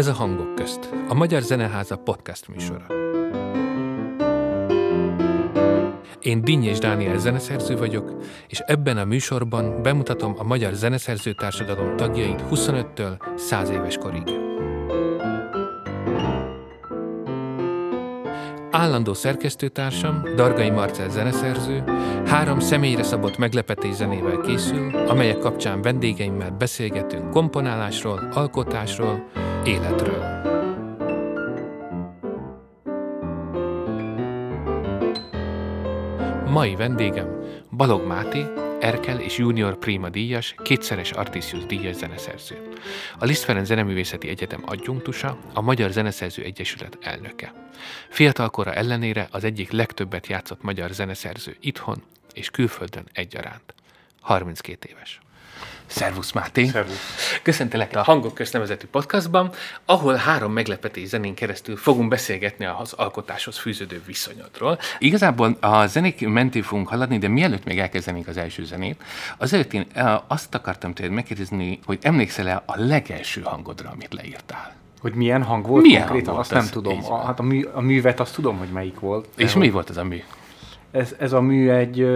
Ez a Hangok közt, a Magyar Zeneháza podcast műsora. Én Dinnyés Dániel zeneszerző vagyok, és ebben a műsorban bemutatom a magyar zeneszerző társadalom tagjait 25-től 100 éves korig. Állandó szerkesztőtársam, Dargai Marcel zeneszerző, három személyre szabott meglepetés zenével készül, amelyek kapcsán vendégeimmel beszélgetünk komponálásról, alkotásról, életről. Mai vendégem Balog Máté, Erkel és Junior Prima díjas, kétszeres Artisius díjas zeneszerző. A Liszt Ferenc Zeneművészeti Egyetem adjunktusa, a Magyar Zeneszerző Egyesület elnöke. Fiatalkora ellenére az egyik legtöbbet játszott magyar zeneszerző itthon és külföldön egyaránt. 32 éves. Szervusz Máté! Szervusz. Köszöntelek a Hangok Közt nevezetű podcastban, ahol három meglepetés zenén keresztül fogunk beszélgetni az alkotáshoz fűződő viszonyodról. Igazából a zenék mentén fogunk haladni, de mielőtt még elkezdenénk az első zenét, azért én eh, azt akartam tőled megkérdezni, hogy emlékszel-e a legelső hangodra, amit leírtál? Hogy milyen hang volt Milyen konkrétan, hang azt volt nem az? tudom. A, hát a, mű, a művet azt tudom, hogy melyik volt. És mi volt az a mű? Ez, ez a mű egy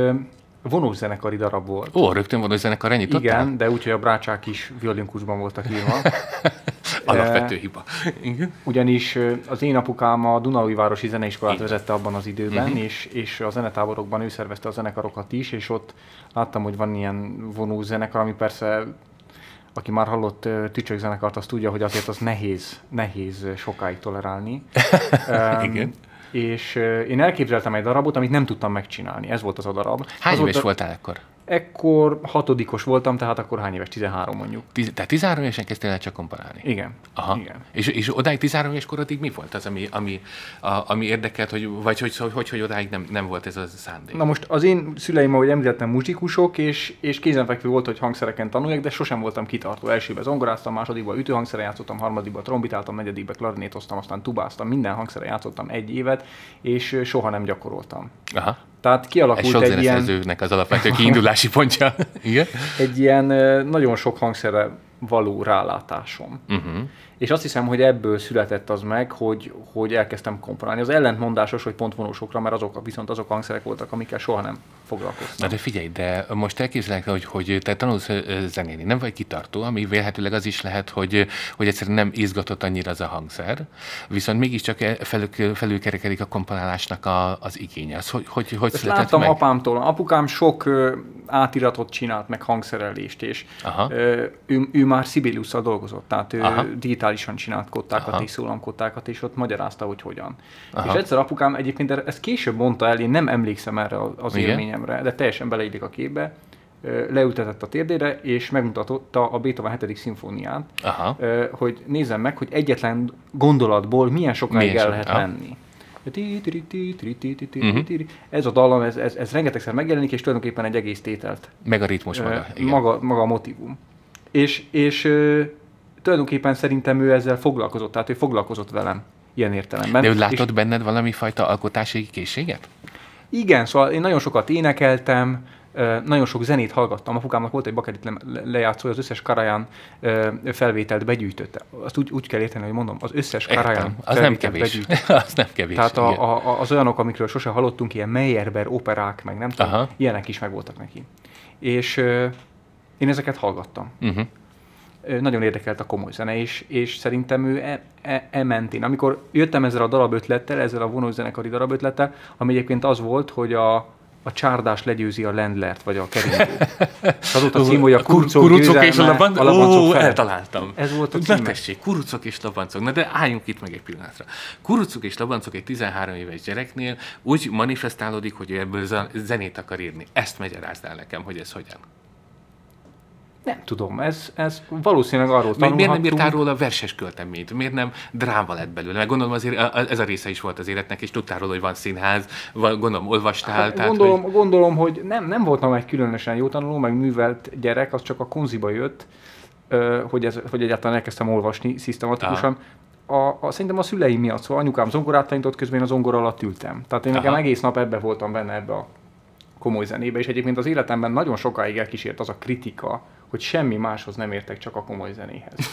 ö, vonós zenekari darab volt. Ó, rögtön van, hogy zenekar ennyit Igen, de úgy, hogy a brácsák is violinkusban voltak írva. Alapvető Eh, hiba. Igen. Ugyanis az én apukám a Dunaújvárosi Zeneiskolát Így. vezette abban az időben, Mhm. és, és a zenetáborokban ő szervezte a zenekarokat is, és ott láttam, hogy van ilyen vonós zenekar, ami persze aki már hallott tücsök zenekart, az tudja, hogy azért az nehéz, nehéz sokáig tolerálni. Em, Igen. És én elképzeltem egy darabot, amit nem tudtam megcsinálni. Ez volt az a darab. Hány éves voltál akkor? Ekkor hatodikos voltam, tehát akkor hány éves? 13 mondjuk. Tiz, tehát 13 évesen kezdtél el csak komponálni? Igen. Aha. Igen. És, és odáig 13 éves korodig mi volt az, ami, ami, a, ami érdekelt, hogy, vagy hogy, hogy, hogy, hogy odáig nem, nem volt ez a szándék? Na most az én szüleim, ahogy említettem, muzsikusok, és, és kézenfekvő volt, hogy hangszereken tanuljak, de sosem voltam kitartó. Elsőben zongoráztam, másodikban ütőhangszere játszottam, harmadikban trombitáltam, negyedikben klarinétoztam, aztán tubáztam, minden hangszere játszottam egy évet, és soha nem gyakoroltam. Aha. Tehát kialakult egy ilyen, zeneszerzőnek az alapvető kiindulási pontja. Igen? egy ilyen nagyon sok hangszerre való rálátásom. Uh-huh. És azt hiszem, hogy ebből született az meg, hogy, hogy elkezdtem komponálni. Az ellentmondásos, hogy pont vonósokra, mert azok viszont azok hangszerek voltak, amikkel soha nem foglalkoztam. Na de figyelj, de most elképzelek, hogy, hogy te tanulsz zenélni, nem vagy kitartó, ami vélhetőleg az is lehet, hogy, hogy egyszerűen nem izgatott annyira az a hangszer, viszont mégiscsak e- felül, felülkerekedik a komponálásnak a, az igénye. Az hogy, hogy, hogy Ezt láttam meg? apámtól. Apukám sok ö, átiratot csinált, meg hangszerelést, és Aha. ö, ő, ő már Sibeliusszal dolgozott, tehát ő Aha. digitálisan csinált kottákat Aha. és szólamkottákat, és ott magyarázta, hogy hogyan. Aha. És egyszer apukám egyébként ezt később mondta el, én nem emlékszem erre az Igen? élményemre, de teljesen beleillik a képbe, leültetett a térdére, és megmutatta a Beethoven 7. szimfóniát, Aha. hogy nézzem meg, hogy egyetlen gondolatból milyen sokáig Milyen el lehet aha. menni. Ez a dallam, ez, ez, ez rengetegszer megjelenik, és tulajdonképpen egy egész tételt. Meg a ritmus maga. Igen. maga, maga a motivum. És, és ö, tulajdonképpen szerintem ő ezzel foglalkozott, tehát ő foglalkozott velem ilyen értelemben. De ő És látott benned valami fajta alkotási készséget? igen, szóval én nagyon sokat énekeltem, nagyon sok zenét hallgattam. Apukámnak volt egy bakelit le- le- lejátszója, az összes Karajan felvételt begyűjtötte. Azt úgy, úgy kell érteni, hogy mondom, az összes Karajan. Az nem kevés. az nem kevés. Tehát a, a, az olyanok, amikről sose hallottunk, ilyen Meyerbeer operák, meg nem tudom, Aha. ilyenek is megvoltak neki. És én ezeket hallgattam. Uh-huh. Nagyon érdekelt a komoly zene, és, és szerintem ő e, e, e mentén. Amikor jöttem ezzel a darab ötlettel, ezzel a vonós zenekari darab ötlettel, ami egyébként az volt, hogy a, a csárdás legyőzi a Lendlert, vagy a keringőt. Az volt a cím, hogy a kurucok, kurucok és győzelme, labanc... a labancok Ó, eltaláltam. Ez volt a Na címe. tessék, kurucok és labancok. Na de álljunk itt meg egy pillanatra. Kurucok és labancok egy 13 éves gyereknél úgy manifestálódik, hogy ebből zenét akar írni. Ezt magyarázd el nekem, hogy ez hogyan. Nem tudom, ez, ez valószínűleg arról Miért, miért nem tanulhattunk. írtál róla verses költeményt? Miért nem dráma lett belőle? Mert gondolom azért a- a- ez a része is volt az életnek, és tudtál róla, hogy van színház, gondolom olvastál. Hát, tehát, gondolom, hogy... gondolom, hogy nem, nem voltam egy különösen jó tanuló, meg művelt gyerek, az csak a konziba jött, hogy, ez, hogy egyáltalán elkezdtem olvasni szisztematikusan. A, a, szerintem a szüleim miatt, szóval anyukám zongorát tanított, közben én a zongora alatt ültem. Tehát én nekem Aha. egész nap ebbe voltam benne ebbe a komoly zenébe, és egyébként az életemben nagyon sokáig elkísért az a kritika, hogy semmi máshoz nem értek, csak a komoly zenéhez.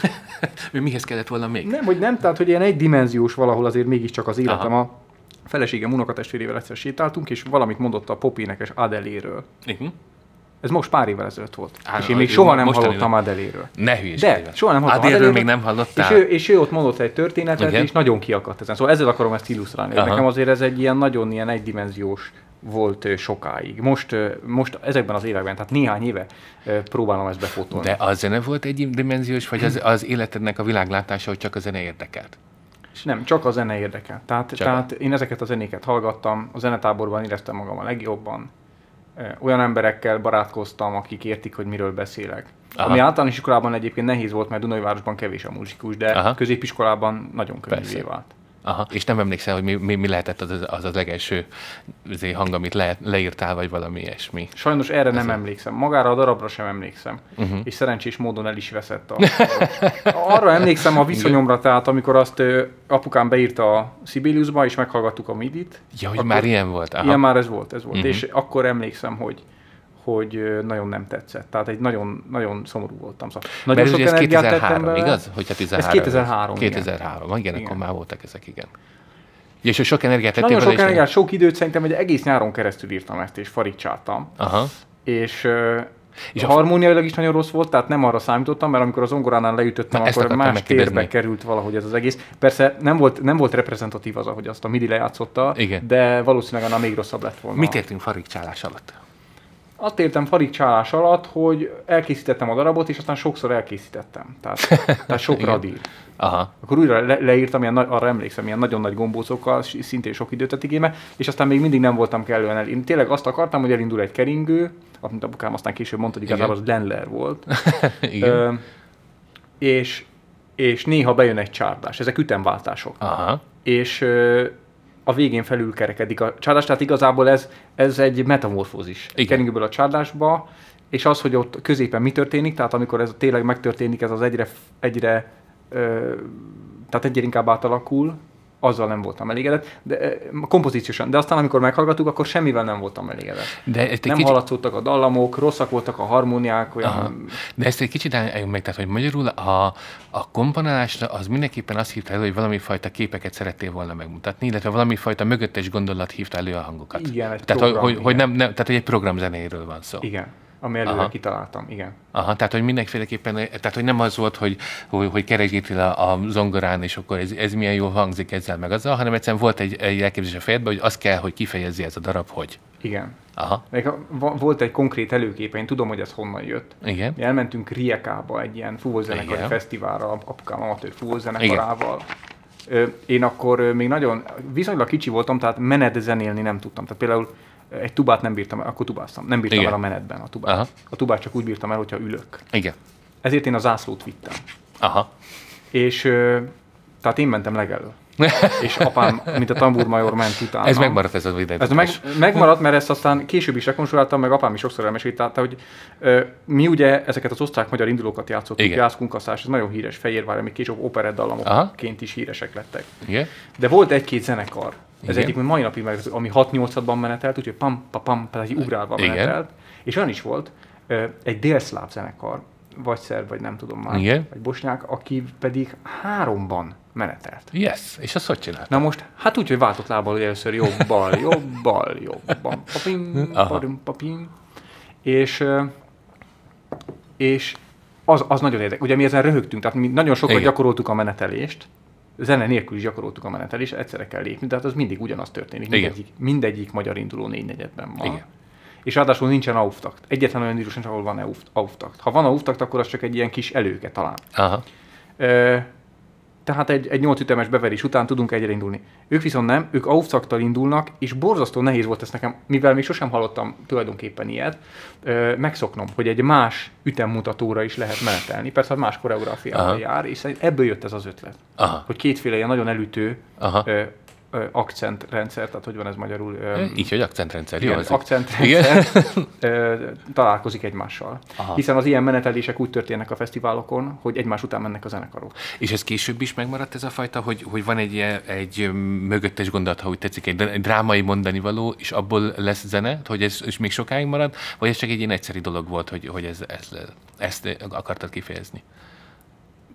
Mihez kellett volna még? Nem, hogy nem, tehát hogy ilyen egydimenziós valahol azért mégiscsak az életem. A feleségem unokatestvérével egyszer sétáltunk, és valamit mondott a popénekes Adeléről. Uh-huh. Ez most pár évvel ezelőtt volt. Á, és én még soha nem hallottam Adeléről. Ne hülyeskedj. De, soha nem hallottam Adele-ről, még nem hallottál? És ő, és ő ott mondott egy történetet, Igen. és nagyon kiakadt ezen. Szóval ezzel akarom ezt illusztrálni. Aha. Nekem azért ez egy ilyen nagyon ilyen egydimenziós volt sokáig. Most, most ezekben az években, tehát néhány éve próbálom ezt befotolni. De a zene volt egy dimenziós, vagy az, az életednek a világlátása, hogy csak a zene érdekelt? Nem, csak a zene érdekel. Tehát, Csak tehát én ezeket a zenéket hallgattam, a zenetáborban éreztem magam a legjobban. Olyan emberekkel barátkoztam, akik értik, hogy miről beszélek. Aha. Ami általános iskolában egyébként nehéz volt, mert Dunajvárosban kevés a muzsikus, de Aha. középiskolában nagyon könnyűvé vált. Aha. És nem emlékszel, hogy mi, mi, mi lehetett az az, az, legelső azért hang, amit le, leírtál, vagy valami ilyesmi. Sajnos erre nem Ezért. emlékszem. Magára a darabra sem emlékszem. Uh-huh. És szerencsés módon el is veszett a... Arra emlékszem a viszonyomra, tehát amikor azt ö, apukám beírta a Sibeliusba, és meghallgattuk a midit. Ja, hogy akkor- már ilyen volt. Aha. Ilyen már ez volt, ez volt. Uh-huh. És akkor emlékszem, hogy hogy nagyon nem tetszett. Tehát egy nagyon, nagyon szomorú voltam. Szóval nagyon Mert ugye ez energiát tettem 2003, bele. igaz? Hogyha 13. 2003, igen. 2003, igen, igen, Igen. akkor már voltak ezek, igen. És hogy sok energiát tettél Nagyon sok energiát, sok időt szerintem, hogy egész nyáron keresztül írtam ezt, és farigcsáltam. Aha. és, És a- harmóniailag is nagyon rossz volt, tehát nem arra számítottam, mert amikor az zongoránál leütöttem, Na, akkor más térbe került valahogy ez az egész. Persze nem volt, nem volt reprezentatív az, ahogy azt a MIDI lejátszotta, Igen. de valószínűleg annál még rosszabb lett volna. Mit értünk farigcsálás alatt? Azt értem farigcsálás alatt, hogy elkészítettem a darabot, és aztán sokszor elkészítettem. Tehát, tehát sok radír. Aha. Akkor újra le, leírtam, ilyen, arra emlékszem, ilyen nagyon nagy gombócokkal, szintén sok időt tett igénybe, és aztán még mindig nem voltam kellően el. Én tényleg azt akartam, hogy elindul egy keringő, amit apukám aztán később mondta, hogy igazából az Lenler volt. Igen. Ö, és, és néha bejön egy csárdás. Ezek ütemváltások. Aha. És a végén felülkerekedik a csárdás, tehát igazából ez, ez egy metamorfózis. Igen. Keringőből a csárdásba, és az, hogy ott középen mi történik, tehát amikor ez tényleg megtörténik, ez az egyre, egyre ö, tehát egyre inkább átalakul, azzal nem voltam elégedett, de ö, kompozíciósan. De aztán, amikor meghallgattuk, akkor semmivel nem voltam elégedett. De egy Nem hallatszottak a dallamok, rosszak voltak a harmóniák, olyan... Aha. De ezt egy kicsit álljunk meg, tehát hogy magyarul a, a komponálásra az mindenképpen azt hívta elő, hogy valami fajta képeket szerettél volna megmutatni, illetve valami fajta mögöttes gondolat hívta elő a hangokat. Igen, egy tehát, hogy, program, hogy, hogy, igen. nem, nem, tehát, hogy egy programzenéről van szó. Igen, ami előre Aha. kitaláltam, igen. Aha, tehát, hogy mindenféleképpen, tehát, hogy nem az volt, hogy, hogy, hogy keresgél a, a zongorán, és akkor ez, ez milyen jól hangzik ezzel meg azzal, hanem egyszerűen volt egy, egy elképzelés a fejedben, hogy azt kell, hogy kifejezze ez a darab, hogy. Igen. Aha, volt egy konkrét előképe, én tudom, hogy ez honnan jött. igen. Mi elmentünk Riekába egy ilyen fúvózenekari fesztiválra, apukám amatőr fúvózenekarával. Én akkor még nagyon, viszonylag kicsi voltam, tehát menet zenélni nem tudtam. Tehát például egy tubát nem bírtam el, akkor tubáztam. Nem bírtam Igen. el a menetben a tubát. Aha. A tubát csak úgy bírtam el, hogyha ülök. Igen. Ezért én a zászlót vittem. Aha. És tehát én mentem legelő. És apám, mint a tambúrmajor ment utána. Ez megmaradt ez a videó. Ez meg, megmaradt, mert ezt aztán később is rekonstruáltam, meg apám is sokszor elmesélte, hogy ö, mi ugye ezeket az osztrák-magyar indulókat játszottuk, Igen. Jász Kunkaszás, ez nagyon híres, Fehérvár, amik később operett dallamokként is híresek lettek. Igen? De volt egy-két zenekar, ez egyik még mai napig meg, ami 6-8-ban menetelt, úgyhogy pam, pa, pam, tehát így ugrálva menetelt. És olyan is volt, egy délszláv zenekar, vagy szerb, vagy nem tudom már, Igen. vagy bosnyák, aki pedig háromban menetelt. Yes. És azt hogy csinált? Na most, hát úgy, hogy váltott lábbal, hogy először jobbal, jobbal, jobban, papim, Aha. papim. És, és az, az nagyon érdekes. Ugye mi ezen röhögtünk, tehát mi nagyon sokat Igen. gyakoroltuk a menetelést, zene nélkül is gyakoroltuk a menetelést, egyszerre kell lépni, tehát az mindig ugyanaz történik. Igen. Mindegyik, mindegyik magyar induló négy negyedben van. Igen. És ráadásul nincsen auftakt. Egyetlen olyan induló sincs, ahol van auft- auftakt. Ha van auftakt, akkor az csak egy ilyen kis előke talán. Aha. Ö, tehát egy, egy 8 ütemes beverés után tudunk egyre indulni. Ők viszont nem, ők auftaktal indulnak, és borzasztó nehéz volt ezt nekem, mivel még sosem hallottam tulajdonképpen ilyet, ö, megszoknom, hogy egy más ütemmutatóra is lehet menetelni. Persze, más koreográfiával jár, és ebből jött ez az ötlet. Aha. Hogy kétféle ilyen nagyon elütő Aha. ö, akcentrendszer, tehát hogy van ez magyarul? Így, hogy akcentrendszer. Jó, igen, az akcentrendszer ö, találkozik egymással. Aha. Hiszen az ilyen menetelések úgy történnek a fesztiválokon, hogy egymás után mennek a zenekarok. És ez később is megmaradt ez a fajta, hogy, hogy van egy, egy mögöttes gondolat, ha úgy tetszik, egy, egy drámai mondani való, és abból lesz zene, hogy ez és még sokáig marad, vagy ez csak egy ilyen egyszerű dolog volt, hogy, hogy ez, ez, ezt akartad kifejezni?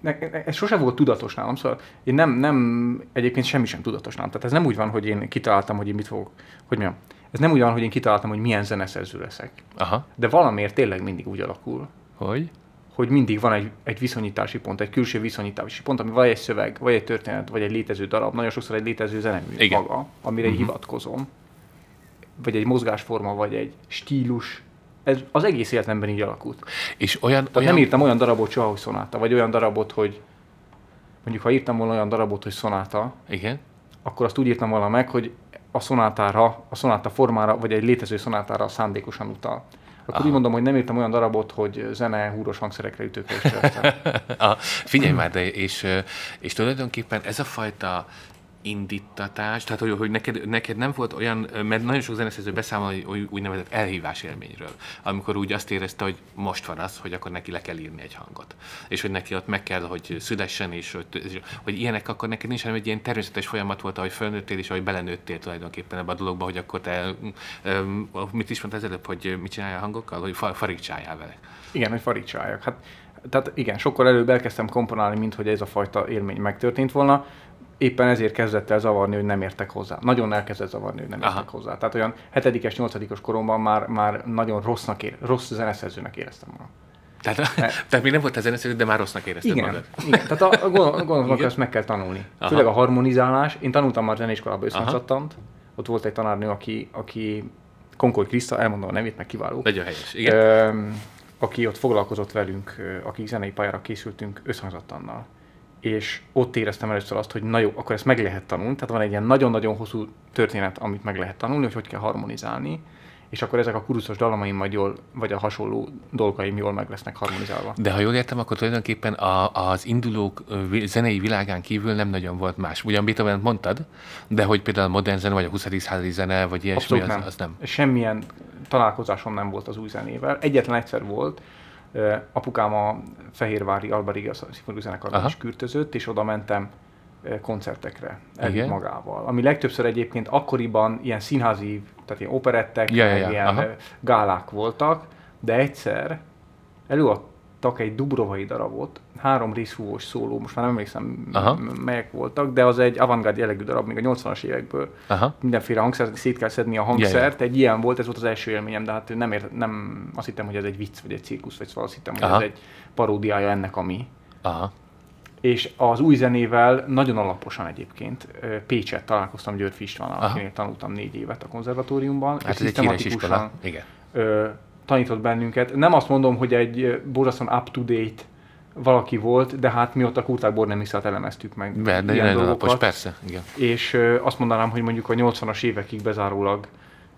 Ne, ez sose volt tudatos nálam, szóval én nem, nem, egyébként semmi sem tudatos nálam. Tehát ez nem úgy van, hogy én kitaláltam, hogy én mit fogok, hogy mondjam, ez nem úgy van, hogy én kitaláltam, hogy milyen zeneszerző leszek. Aha, De valamiért tényleg mindig úgy alakul, hogy? hogy mindig van egy, egy viszonyítási pont, egy külső viszonyítási pont, ami vagy egy szöveg, vagy egy történet, vagy egy létező darab, nagyon sokszor egy létező zenemű Igen. maga, amire uh-huh. hivatkozom, vagy egy mozgásforma, vagy egy stílus. Ez az egész életemben így alakult. És olyan, Tehát olyan nem írtam olyan darabot soha, hogy szonáta, vagy olyan darabot, hogy mondjuk ha írtam volna olyan darabot, hogy szonáta, Igen? akkor azt úgy írtam volna meg, hogy a szonátára, a szonáta formára, vagy egy létező szonátára szándékosan utal. Akkor Aha. úgy mondom, hogy nem írtam olyan darabot, hogy zene, húros hangszerekre, ütőkre. A, figyelj már, de és, és tulajdonképpen ez a fajta indítatás, tehát hogy, hogy neked, neked nem volt olyan, mert nagyon sok zeneszerző beszámol hogy úgy- úgynevezett elhívás élményről, amikor úgy azt érezte, hogy most van az, hogy akkor neki le kell írni egy hangot. És hogy neki ott meg kell, hogy szülessen, és hogy, hogy ilyenek akkor neked nincs, hanem egy ilyen természetes folyamat volt, ahogy felnőttél, és ahogy belenőttél tulajdonképpen ebbe a dologba, hogy akkor te, mit is mondtál előbb, hogy mit csinálja a hangokkal, hogy fa- farigcsáljál vele. Igen, hogy farigcsáljak. Hát, tehát igen, sokkal előbb elkezdtem komponálni, mint hogy ez a fajta élmény megtörtént volna. Éppen ezért kezdett el zavarni, hogy nem értek hozzá. Nagyon elkezdett zavarni, hogy nem Aha. értek hozzá. Tehát olyan hetedikes, nyolcadikos koromban már, már nagyon rossznak ér, rossz zeneszerzőnek éreztem magam. Tehát, tehát még nem volt a zeneszerű, de már rossznak érezted Igen, magad. igen. Tehát a, a gondol- gondolom, ezt meg kell tanulni. Aha. Főleg a harmonizálás. Én tanultam már zeneiskolában Aha. összhangzattant. Ott volt egy tanárnő, aki, aki Konkoly Kriszta, elmondom a nevét, meg kiváló. Nagyon helyes. Igen. Öm, aki ott foglalkozott velünk, ö, akik zenei pályára készültünk összhangzattannal. És ott éreztem először azt, hogy na jó, akkor ezt meg lehet tanulni. Tehát van egy ilyen nagyon-nagyon hosszú történet, amit meg lehet tanulni, hogy hogy kell harmonizálni. És akkor ezek a kuruszos dalamaim majd jól, vagy a hasonló dolgaim jól meg lesznek harmonizálva. De ha jól értem, akkor tulajdonképpen a, az indulók zenei világán kívül nem nagyon volt más. Ugyan beethoven mondtad, de hogy például a modern zene, vagy a 20. századi zene, vagy ilyesmi, az nem. az nem. Semmilyen találkozásom nem volt az új zenével. Egyetlen egyszer volt. Apukám a Fehérvári Alba Riga Szimfonikus Zenekarban is kürtözött, és oda mentem koncertekre, Igen. magával. Ami legtöbbször egyébként akkoriban ilyen színházi, tehát ilyen operettek, Ja, ja, ja, ilyen aha. gálák voltak, de egyszer előadtak egy dubrovai darabot, három részfúvós szóló, most már nem emlékszem Aha. melyek voltak, de az egy avantgárd jellegű darab, még a 80-as évekből Aha. mindenféle hangszert, szét kell szedni a hangszert, egy ilyen volt, ez volt az első élményem, de hát nem, ért, nem azt hittem, hogy ez egy vicc, vagy egy cirkusz, vagy szóval azt hittem, hogy Aha. ez egy paródiája ennek, ami. Aha. És az új zenével nagyon alaposan egyébként Pécset találkoztam Györfi Istvánnal, akinél tanultam négy évet a konzervatóriumban. Hát és ez egy híres iskola. Igen. ö, tanított bennünket. Nem azt mondom, hogy egy borzasztóan up-to-date valaki volt, de hát mi ott a Kurták Bornemiszát elemeztük meg. De, de ilyen nagyon alapos, dolgokat. persze. Igen. És ö, azt mondanám, hogy mondjuk a 80-as évekig bezárólag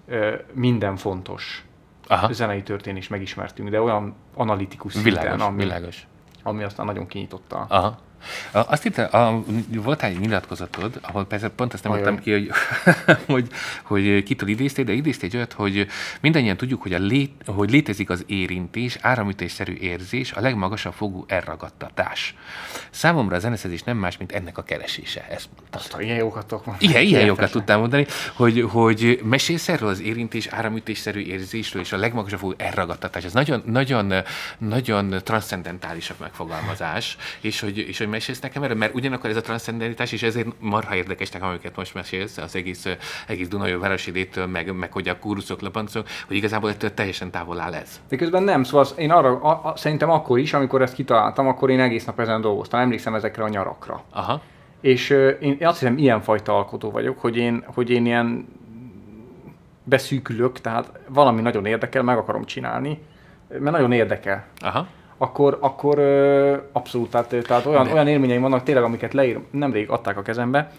ö, minden fontos Aha. zenei történés megismertünk, de olyan analitikus szinten, Világos, ami, világos. ami aztán nagyon kinyitotta. Aha. Azt hitte, a, volt egy nyilatkozatod, ahol persze pont ezt nem Ajaj. adtam ki, hogy, hogy, hogy kitől idéztél, de idéztél egy olyat, hogy mindannyian tudjuk, hogy, a lét, hogy létezik az érintés, áramütésszerű érzés, a legmagasabb fogú elragadtatás. Számomra a zeneszerzés nem más, mint ennek a keresése. Ezt mondtad. Azt, ilyen jókat tudok mondani. Igen, ilyen jókat tudtál mondani, hogy, hogy mesélsz erről az érintés, áramütésszerű érzésről, és a legmagasabb fogú elragadtatás. Ez nagyon, nagyon, nagyon transzcendentális a megfogalmazás, és hogy, és hogy mesélsz nekem erről, mert ugyanakkor ez a transzcendentalitás, és ezért marha érdekes nekem, amiket most mesélsz, az egész, egész Dunajó városidétől, meg, meg hogy a kúruszok, lapancok, hogy igazából ettől teljesen távol áll ez. De közben nem, szóval én arra, a, a, szerintem akkor is, amikor ezt kitaláltam, akkor én egész nap ezen dolgoztam, emlékszem ezekre a nyarakra. Aha, És ö, én azt hiszem, ilyenfajta alkotó vagyok, hogy én, hogy én ilyen beszűkülök, tehát valami nagyon érdekel, meg akarom csinálni, mert nagyon érdekel. aha. Akkor, akkor ö, abszolút, tehát, tehát olyan, De- olyan élményeim vannak tényleg, amiket leír, nemrég adták a kezembe,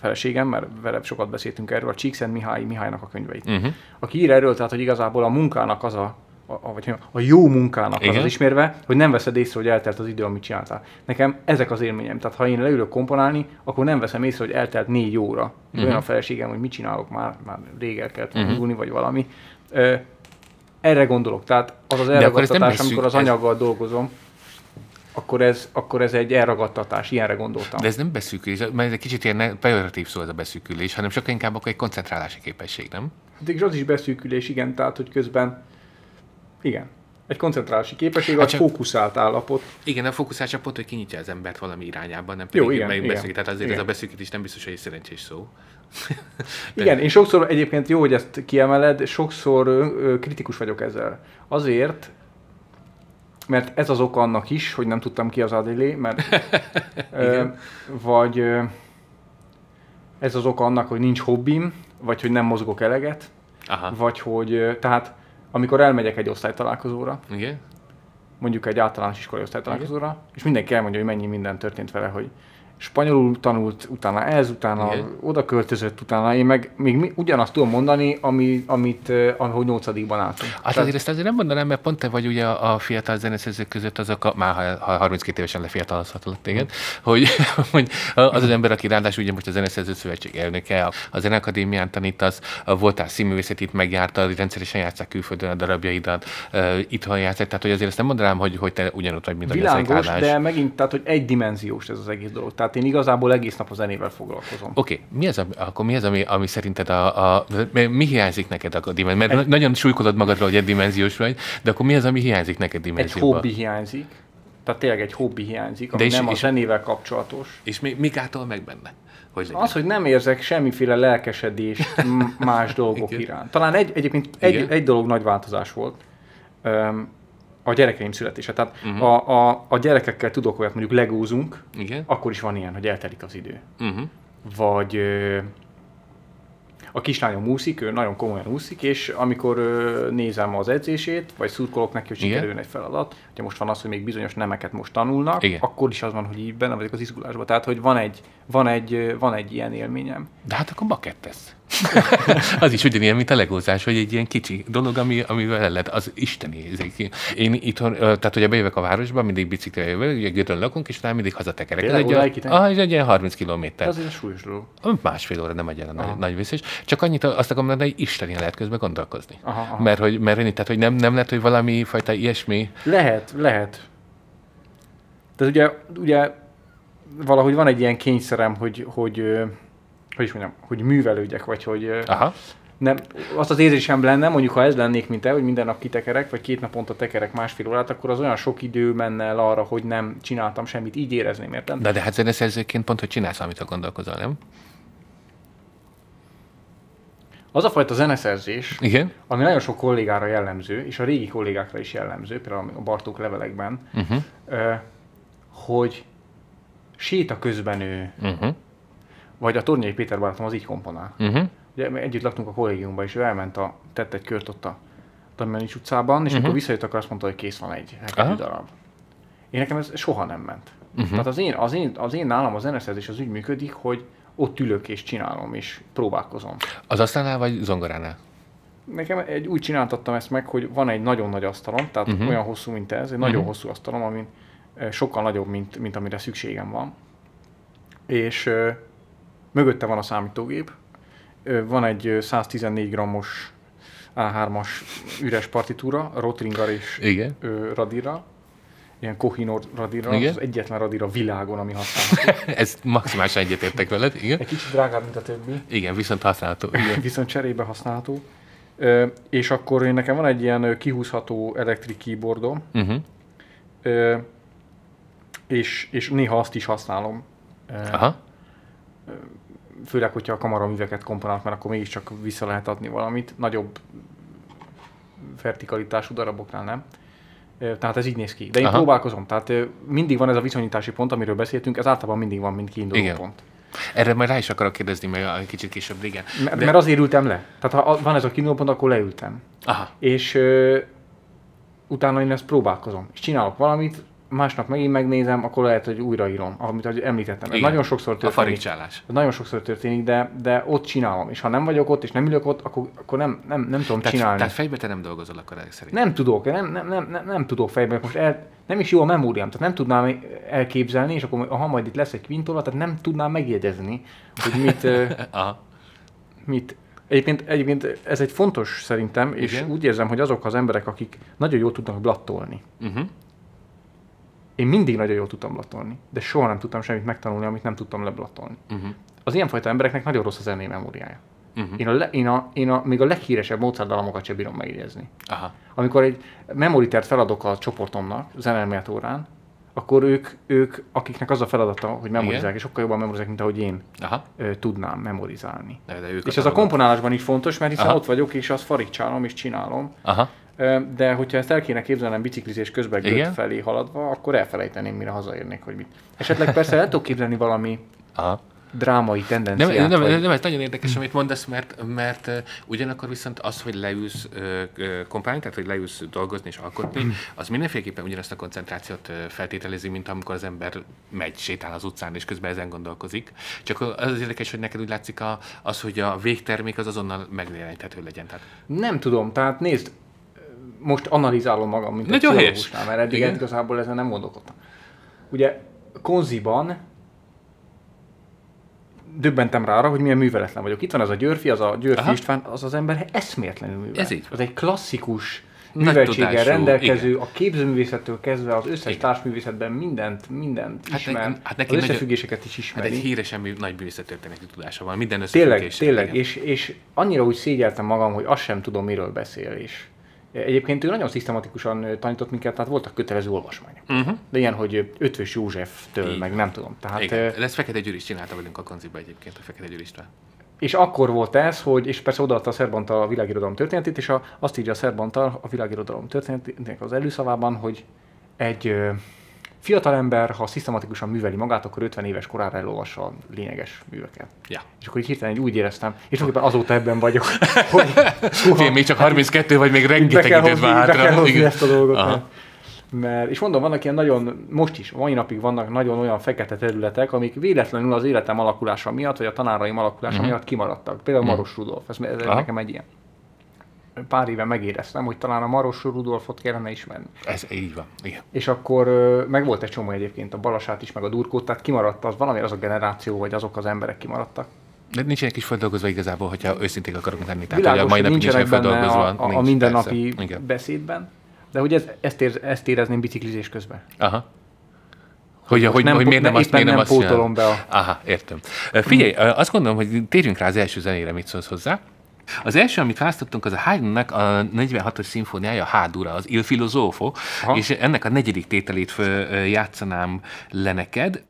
feleségem, mert vele sokat beszéltünk erről, a Csíkszent Mihály Mihálynak a könyveit. Uh-huh. Aki ír erről, tehát hogy igazából a munkának az a, a, a, vagy a jó munkának az, Igen. az ismérve, hogy nem veszed észre, hogy eltelt az idő, amit csináltál. Nekem ezek az élményem. Tehát ha én leülök komponálni, akkor nem veszem észre, hogy eltelt négy óra. Uh-huh. Olyan a feleségem, hogy mit csinálok már, már rég el kellett Mhm. indulni, vagy valami. Ö, erre gondolok. Tehát az az elragadtatás, amikor az ez- anyaggal dolgozom, akkor ez, akkor ez egy elragadtatás, ilyenre gondoltam. De ez nem beszűkülés, mert ez egy kicsit ilyen pejoratív szó ez a beszűkülés, hanem sokkal inkább akkor egy koncentrálási képesség, nem? Hát és az is beszűkülés, igen, tehát hogy közben, igen, egy koncentrálási képesség, Hát az csak- fókuszált állapot. Igen, a fókuszás csak pont, hogy kinyitja az embert valami irányában, nem Jó, pedig igen, meg igen, beszűk. Tehát azért ez igen. a beszűkítés nem biztos, hogy egy szerencsés szó. Igen, én sokszor egyébként jó, hogy ezt kiemeled, sokszor ö, kritikus vagyok ezzel. Azért, mert ez az oka annak is, hogy nem tudtam ki az Adélé, mert ö, Igen. vagy ö, ez az oka annak, hogy nincs hobbim, vagy hogy nem mozgok eleget, Aha. vagy hogy, tehát amikor elmegyek egy osztálytalálkozóra, Igen? mondjuk egy általános iskolai osztálytalálkozóra, és mindenki elmondja, hogy mennyi minden történt vele, hogy spanyolul tanult, utána ez, utána Igen. oda költözött, utána én meg még ugyanazt tudom mondani, ami, amit, uh, ahogy nyolcadikban álltunk. Hát azért ezt azért nem mondanám, mert pont te vagy ugye a, fiatal zeneszerzők között azok, a, már ha, ha 32 évesen lefiatalozhatott téged, hogy, hogy az az ember, aki ráadásul ugye most a Zeneszerző Szövetség elnöke, a, Zeneakadémián tanítasz, voltál színművészetét megjártad, rendszeresen játszák külföldön a darabjaidat, itthon játszák, tehát hogy azért ezt nem mondanám, hogy, hogy te ugyanott vagy, mint a Világos, de megint, tehát, hogy egydimenziós ez az egész dolog. Tehát én igazából egész nap a zenével foglalkozom. Oké, okay. mi az, ami- akkor mi az, ami, ami szerinted a, a, mi hiányzik neked a dimenzió? Mert egy, nagyon súlykolod magadról, hogy egy dimenziós vagy, de akkor mi az, ami hiányzik neked Egy dimenzióban? hobbi hiányzik, tehát tényleg egy hobbi hiányzik, ami De és- nem a és- zenével kapcsolatos. És mi, mi gátol meg benne? Hogy legyen? Az, hogy nem érzek semmiféle lelkesedést más dolgok Igen. iránt. Talán egy, egyébként egy, egy dolog nagy változás volt. Öm, a gyerekeim születése. Tehát uh-huh. a, a, a gyerekekkel tudok olyat, mondjuk legózunk, Igen? akkor is van ilyen, hogy eltelik az idő. Uh-huh. Vagy ö, a kislányom úszik, ő nagyon komolyan úszik, és amikor ö, nézem az edzését, vagy szurkolok neki, hogy sikerüljön egy feladat, ugye most van az, hogy még bizonyos nemeket most tanulnak, Igen. akkor is az van, hogy így benne vagyok az izgulásban. Tehát, hogy van egy, van egy, van egy ilyen élményem. De hát akkor bakettesz. az is ugyanilyen, mint a legózás, hogy egy ilyen kicsi dolog, ami, amivel el lehet, az isteni érzék. Én itthon, tehát ugye bejövök a városba, mindig biciklivel jövök, ugye Gödön lakunk, és utána mindig hazatekerek. Ez egy, ah, ez egy ilyen 30 kilométer. Ez egy súlyos dolog. Másfél óra nem egy olyan nagy, nagy vészés. Csak annyit azt akarom mondani, hogy isteni lehet közben gondolkozni. Aha, aha. Mert hogy, mert, hogy- tehát, hogy nem, nem lehet, hogy valami fajta ilyesmi. Lehet, lehet. De ugye, ugye valahogy van egy ilyen kényszerem, hogy, hogy, hogy is mondjam, hogy művelődjek, vagy hogy Aha. nem, azt az érzésem lenne, mondjuk ha ez lennék, mint te, hogy minden nap kitekerek, vagy két naponta tekerek másfél órát, akkor az olyan sok idő menne el arra, hogy nem csináltam semmit, így érezném, érted? De, de hát zeneszerzőként pont, hogy csinálsz, amit a gondolkozol, nem? Az a fajta zeneszerzés, Igen? ami nagyon sok kollégára jellemző, és a régi kollégákra is jellemző, például a Bartók levelekben, Uh-huh. hogy séta közben ő, Uh-huh. Vagy a Tornyai Péter barátom az így komponál. Uh-huh. Ugye együtt laktunk a kollégiumban, és ő elment, a, tett egy kört ott a Damjanics utcában, és Mhm. amikor visszajött, akkor azt mondta, hogy kész van egy hegedű darab. Én nekem ez soha nem ment. Mhm. Tehát az én, az, én, az én nálam a zeneszerzés az úgy működik, hogy ott ülök és csinálom, és próbálkozom. Az asztalnál vagy zongoránál? Nekem egy, úgy csináltattam ezt meg, hogy van egy nagyon nagy asztalom, tehát uh-huh. olyan hosszú, mint ez, egy nagyon Mhm. hosszú asztalom, amin eh, sokkal nagyobb, mint, mint amire szükségem van. És ö, mögötte van a számítógép, van egy ö, 114 grammos A3-as üres partitúra, Rotringar és Igen. radira, ilyen Kohinoor radira, Igen. az egyetlen radira a világon, ami használható. Ez maximálisan egyetértek veled, igen? Egy kicsit drágább, mint a többi. Igen, viszont használható. Igen. viszont cserébe használható. Ö, és akkor én nekem van egy ilyen kihúzható elektrik keyboardom, Uh-huh. ö, és, és néha azt is használom. Aha. Főleg, hogyha a kamaraműveket komponálok, mert akkor mégiscsak vissza lehet adni valamit. Nagyobb vertikalitású daraboknál nem. Tehát ez így néz ki. De én Aha. Próbálkozom. Tehát mindig van ez a viszonyítási pont, amiről beszéltünk, ez általában mindig van, mint kiinduló Igen. pont. Erre majd rá is akarok kérdezni, mert kicsit később, igen. Mert, mert azért ültem le. Tehát ha van ez a kiinduló pont, akkor leültem. Aha. és ö, utána én ezt próbálkozom. És csinálok valamit, másnap megint megnézem, akkor lehet, hogy újraírom, amit említettem. Ez Igen. nagyon sokszor A történik. farigcsálás. Ez nagyon sokszor történik, de, de ott csinálom. És ha nem vagyok ott, és nem ülök ott, akkor, akkor nem, nem, nem tudom Tehát, csinálni. tehát fejbe te nem dolgozol akkor ezek szerint. Nem tudok, nem, nem, nem, nem, nem tudok fejben. Most el, nem is jó a memóriám, tehát nem tudnám elképzelni, és akkor ha majd itt lesz egy kvintola, tehát nem tudnám megjegyezni, hogy mit, Aha. mit. Egyébként, egyébként ez egy fontos szerintem, és Igen. úgy érzem, hogy azok az emberek, akik nagyon jól tudnak blattolni. Uh-huh. Én mindig nagyon jól tudtam blattolni, de soha nem tudtam semmit megtanulni, amit nem tudtam leblattolni. Uh-huh. Az ilyenfajta embereknek nagyon rossz a zenei memóriája. Uh-huh. Én a, én, a, én a, még a leghíresebb Mozart dalamokat sem bírom. Aha. Amikor egy memoritert feladok a csoportomnak, zeneelmélet órán, akkor ők, ők, akiknek az a feladata, hogy memorizálják, Igen. és sokkal jobban memorizálják, mint ahogy én Aha. ö, tudnám memorizálni. De, de És ez a komponálásban is fontos, mert hiszen Aha. ott vagyok, és azt farigcsálom, és csinálom. Aha. De hogyha ezt el kéne képzelnem biciklizés közben. Gött felé haladva, akkor elfelejteném, mire hazaérnék, hogy mit. Esetleg persze el tudok képzelni valami Aha. drámai Nem, tendenciát. nem, vagy- nem, nem, ez nagyon érdekes, amit mondasz, mert, mert uh, ugyanakkor viszont az, hogy leülsz uh, kompálni, tehát hogy leülsz dolgozni és alkotni, az mindenféleképpen ugyanazt a koncentrációt uh, feltételezi, mint amikor az ember megy, sétál az utcán, és közben ezen gondolkozik. Csak az az érdekes, hogy neked úgy látszik a, az, hogy a végtermék az azonnal megjeleníthető legyen. Tehát, Nem tudom, tehát nézd, most analizálom magam, mint Nagyon egy pszichológusnál, mert eddig Igen. igazából ezen nem gondolkodtam. Ugye konziban döbbentem rá arra, hogy milyen műveletlen vagyok. Itt van az a Györfi, az a Györfi Aha. István, az az ember eszméletlenül művelet. Ez így. Az egy klasszikus műveltséggel rendelkező, a képzőművészettől kezdve az összes Igen. társművészetben mindent, mindent Hát ismer, egy- hát neki az összefüggéseket is hát ismeri. egy híresen mű, nagy művészettörténeti tudása van, minden Tényleg, összefüggés. tényleg, igen. és, és annyira úgy szégyeltem magam, hogy azt sem tudom, miről beszél, és egyébként ő nagyon szisztematikusan tanított minket, tehát voltak kötelező olvasmányok. Uh-huh. De ilyen, hogy Ötvös Józseftől, Így meg nem tudom. Tehát, Igen. ezt Fekete Gyuri is csinálta velünk a konziba egyébként, a Fekete Gyuri István. és akkor volt ez, hogy, és persze odaadta a Szerbantal a világirodalom történetét, és a, azt írja a Szerbantal a világirodalom történetének az előszavában, hogy egy fiatalember, ha szisztematikusan műveli magát, akkor 50 éves korára elolvassa a lényeges műveket. Ja. És akkor így hirtelen úgy éreztem, és tulajdonképpen azóta ebben vagyok, hogy Hú, még csak 32 vagy, még be rengeteg hozni, van be hátra. kell hozni ezt a dolgot. Aha. Mert, és mondom, vannak ilyen nagyon, most is, mai napig vannak nagyon olyan fekete területek, amik véletlenül az életem alakulása miatt, vagy a tanáraim alakulása Mhm. miatt kimaradtak. Például Maros Rudolf, ez, ez Aha. nekem egy ilyen. Pár éve megéreztem, hogy talán a Maros Rudolfot kellene ismerni. Ez így van, igen. És akkor meg volt egy csomó egyébként, a Balasát is, meg a Durkót, tehát kimaradt az, valami az a generáció, vagy azok az emberek kimaradtak. De nincsenek is földolgozva igazából, hogyha őszinték akarunk lenni. Tehát, Világos, hogy a mai napig nincsenek földolgozva. a, a, a nincs, mindennapi persze. Igen. beszédben, de hogy ez, ezt, ér, ezt érezném biciklizés közben. Aha. Hogy, hogy, nem hogy miért nem ne- azt, miért nem nem azt pótolom be a- Aha, értem. Figyelj, azt gondolom, hogy térjünk rá az első zenére, mit szólsz hozzá. Az első, amit választottunk, az a Haydnnak a 46-os szimfóniája, a H-dura, az Il Filosofo, Aha. és ennek a negyedik tételét játszanám le neked.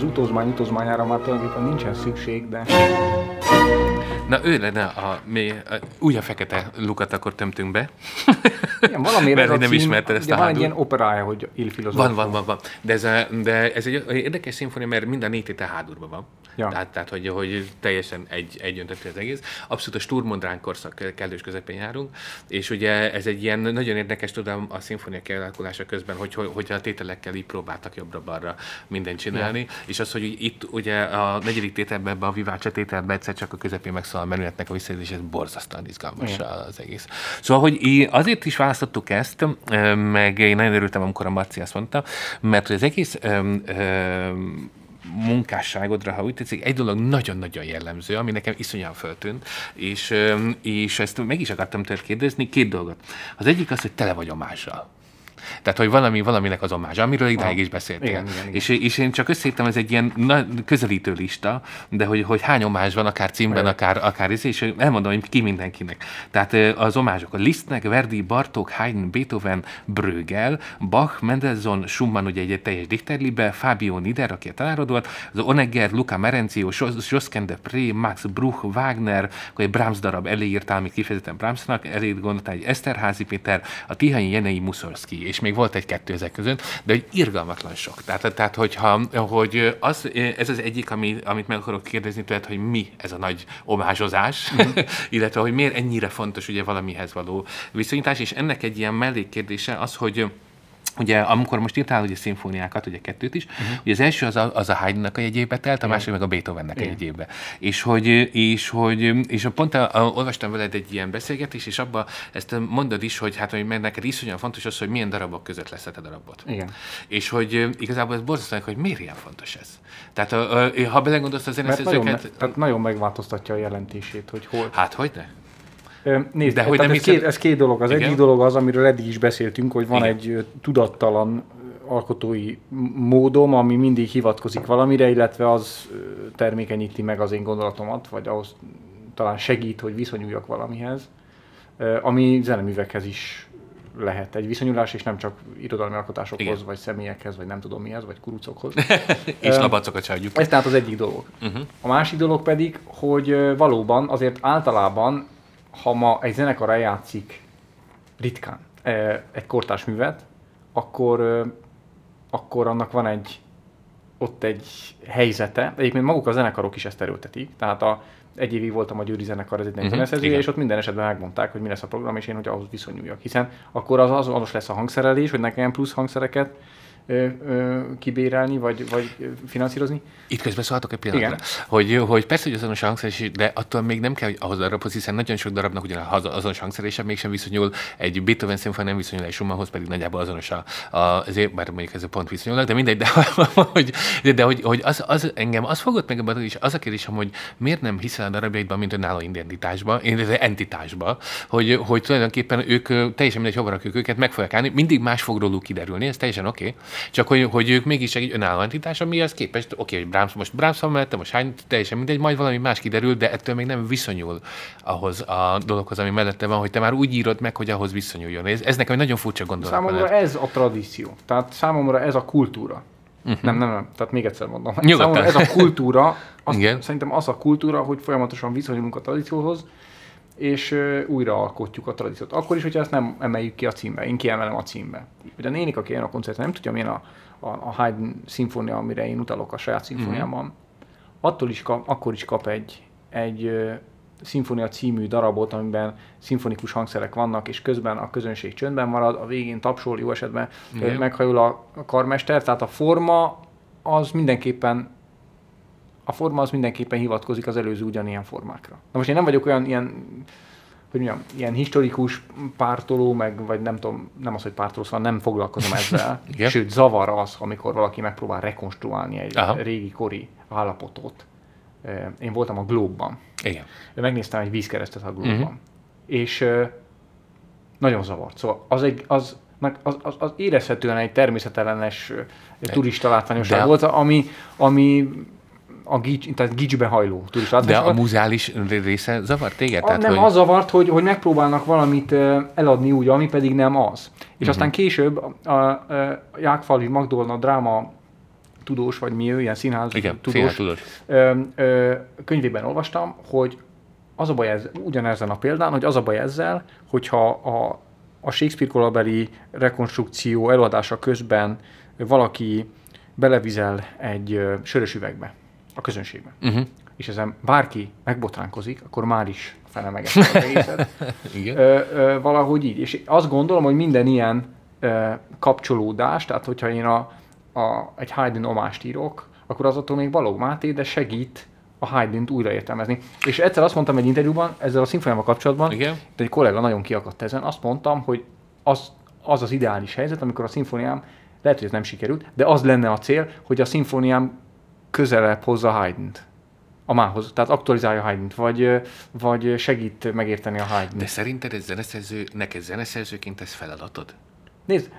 Az utózmány utózmányára már tulajdonképpen nincsen szükség, de... Na ő lenne a, mi, a újabb fekete lukat akkor tömtünk be. Igen, valami Mert ez a nem cím, ismerted ezt a van egy ilyen operája, hogy Il. Van, van, van, van. De ez, a, de ez egy érdekes szimfónia, mert mind a négy tétel hádurban van. Ja. Tehát, tehát hogy, hogy teljesen egy, egyöntetű az egész. Abszolút a Sturmondrán korszak kellős közepén járunk, és ugye ez egy ilyen nagyon érdekes, tudom, a szimfónia kialakulása közben, hogy, hogy, hogy a tételekkel így próbáltak jobbra-balra mindent csinálni, ja. és az, hogy itt ugye a negyedik tételben, ebben a Vivácsa tételben egyszer csak a közepén megszólal a menületnek a visszajelzés, ez borzasztóan izgalmas Igen. az egész. Szóval, hogy azért is választottuk ezt, meg én nagyon örültem, amikor a Marci azt mondta, mert hogy az egész öm, öm, munkásságodra, ha úgy tetszik, egy dolog nagyon-nagyon jellemző, ami nekem iszonyan föltűnt, és, és ezt meg is akartam tőled kérdezni, két dolgot. Az egyik az, hogy tele vagy omással. Tehát, hogy valami, valaminek az omázsa, amiről idáig is beszéltél. Igen, igen, igen. És, és én csak összeírtam, ez egy ilyen na, közelítő lista, de hogy, hogy hány omázs van, akár címben, Igen. akár, akár ez, és elmondom, hogy ki mindenkinek. Tehát az omázsok a Lisztnek, Verdi, Bartók, Haydn, Beethoven, Brögel, Bach, Mendelssohn, Schumann, ugye egy teljes Dichterlibe, Fabio Nieder, aki a tanárod volt, az Onegger, Luca Merencio, Josquin de Pré, Max Bruch, Wagner, akkor egy Brahms darab elé írtál, amit kifejezetten Brahmsnak, elé gondoltál egy Eszterházi Péter, a Tihanyi Jenei Muszorszki, és még volt egy-kettő ezek között, de egy irgalmatlan sok. Tehát, tehát hogyha, hogy az, ez az egyik, ami, amit meg akarok kérdezni tőled, hogy mi ez a nagy omázsozás, uh-huh. illetve hogy miért ennyire fontos ugye valamihez való viszonyítás, és ennek egy ilyen mellékkérdése az, hogy Ugye, amikor most írtál ugye szimfóniákat, ugye kettőt is, uh-huh. ugye az első az a, az a Haydnnak a jegyébe telt, a második meg a Beethovennek a Igen. jegyébe. És hogy, és hogy, és pont a, a, olvastam veled egy ilyen beszélgetést, és abban ezt mondod is, hogy hát, hogy meg neked iszonyan fontos az, hogy milyen darabok között lesz a darabot. Igen. És hogy igazából ez borzasztó, hogy miért ilyen fontos ez. Tehát ö, ö, ha belegondolsz a Mert nagyon, zeneszerzőket, me- tehát nagyon megváltoztatja a jelentését, hogy hol... hát hogy ne? Nézd, De hogy nem ez, hiszed- két, ez két dolog. Az Igen. egyik dolog az, amiről eddig is beszéltünk, hogy van Igen. egy tudattalan alkotói módom, ami mindig hivatkozik valamire, illetve az termékenyíti meg az én gondolatomat, vagy ahhoz talán segít, hogy viszonyuljak valamihez, ami zeneművekhez is lehet egy viszonyulás, és nem csak irodalmi alkotásokhoz, Igen. vagy személyekhez, vagy nem tudom mihez, vagy kurucokhoz. És labacokat se adjuk. Ez tehát az egyik dolog. Uh-huh. A másik dolog pedig, hogy valóban azért általában, ha ma egy zenekar eljátszik ritkán ö, egy kortárs művet, akkor, ö, akkor annak van egy ott egy helyzete. Egyébként maguk a zenekarok is ezt erőltetik. Tehát a, egy évig voltam a Győri zenekar, ez egy Mhm, uh-huh, zeneszerzője, igen. és ott minden esetben megmondták, hogy mi lesz a program, és én, hogy ahhoz viszonyuljak. Hiszen akkor az azonos lesz a hangszerelés, hogy nekem plusz hangszereket ö, ö, kibérelni, vagy, vagy finanszírozni. Itt közben szólhatok egy pillanatra, hogy, hogy persze, hogy azonos a hangszerelés, de attól még nem kell, hogy ahhoz darabhoz, hiszen nagyon sok darabnak ugyan az azonos hangszerelése mégsem viszonyul, egy Beethoven szimfonia nem viszonyul egy Schumannhoz, pedig nagyjából azonos a, a azért, bár mondjuk ez a pont viszonyulnak, de mindegy, de, hogy, de, de hogy, hogy az, az, engem az fogott meg ebben, és az a kérdésem, hogy miért nem hiszel a darabjaidban, mint önálló identitásba, entitásba, hogy, hogy tulajdonképpen ők teljesen mindegy, hova rakjuk őket, meg fogják állni, mindig más fog róluk kiderülni, ez teljesen oké, okay. Csak hogy, hogy ők mégis egy önálló entitás, az képest, oké, okay, hogy Brahms, most Brahms mellette, most hány, teljesen mindegy, majd valami más kiderül, de ettől még nem viszonyul ahhoz a dologhoz, ami mellette van, hogy te már úgy írod meg, hogy ahhoz viszonyuljon. Ez, ez nekem egy nagyon furcsa gondolat. Számomra veled. ez a tradíció. Tehát számomra ez a kultúra. Uh-huh. Nem, nem, nem. Tehát még egyszer mondom. Nyugodtan. Számomra ez a kultúra, az, Igen. szerintem az a kultúra, hogy folyamatosan viszonyulunk a tradícióhoz, és újra alkotjuk a tradíciót. Akkor is, hogyha ezt nem emeljük ki a címbe. Én kiemelem a címbe. Ugye a nénik, aki jön a koncertre, nem tudja, milyen a, a, a Haydn szimfónia, amire én utalok a saját szimfóniámban. Mhm. Attól is kap, akkor is kap egy, egy szimfónia című darabot, amiben szimfonikus hangszerek vannak, és közben a közönség csöndben marad, a végén tapsol, jó esetben Igen. meghajol a karmester, tehát a forma az mindenképpen a forma az mindenképpen hivatkozik az előző ugyanilyen formákra. Na most én nem vagyok olyan ilyen, hogy mondjam, ilyen historikus pártoló, meg, vagy nem tudom, nem az, hogy pártoló, szóval nem foglalkozom ezzel. Sőt, zavar az, amikor valaki megpróbál rekonstruálni egy Aha. Régi kori állapotot. Én voltam a Globe-ban. Igen. Megnéztem egy vízkeresztet a Globe-ban. Uh-huh. És nagyon zavart. Szóval az, egy, az, az, az, az érezhetően egy természetellenes turista látványosság volt, ami, ami a gics, tehát gicsbe hajló turista De a volt. muzális része zavart téged? A, nem, hogy... az zavart, hogy, hogy megpróbálnak valamit eladni úgy, ami pedig nem az. És Mhm. aztán később a, a, a Jákfalvi Magdolna dráma tudós, vagy mi ő, ilyen színház Igen, tudós, színház tudós. Ö, ö, könyvében olvastam, hogy az a baj ez, ugyanezen a példán, hogy az a baj ezzel, hogyha a, a Shakespeare korabeli rekonstrukció előadása közben valaki belevizel egy ö, sörös üvegbe a közönségbe, Uh-huh. és ezen bárki megbotránkozik, akkor már is felemegette az egészet. Igen. Ö, ö, valahogy így. És azt gondolom, hogy minden ilyen ö, kapcsolódás, tehát hogyha én a, a, egy Haydn omást írok, akkor az attól még Balog Máté, de segít a Haydn-t újraértelmezni. És egyszer azt mondtam egy interjúban, ezzel a szimfoniával kapcsolatban, Igen. egy kollega nagyon kiakadt ezen, azt mondtam, hogy az az, az ideális helyzet, amikor a szimfóniám, lehet, hogy ez nem sikerült, de az lenne a cél, hogy a szimfóniám közelebb hozza Haydn-t a mához, tehát aktualizálja Haydn-t, vagy, vagy segít megérteni a Haydn-t. De szerinted ez zeneszerző, neked zeneszerzőként ez feladatod? Nézd,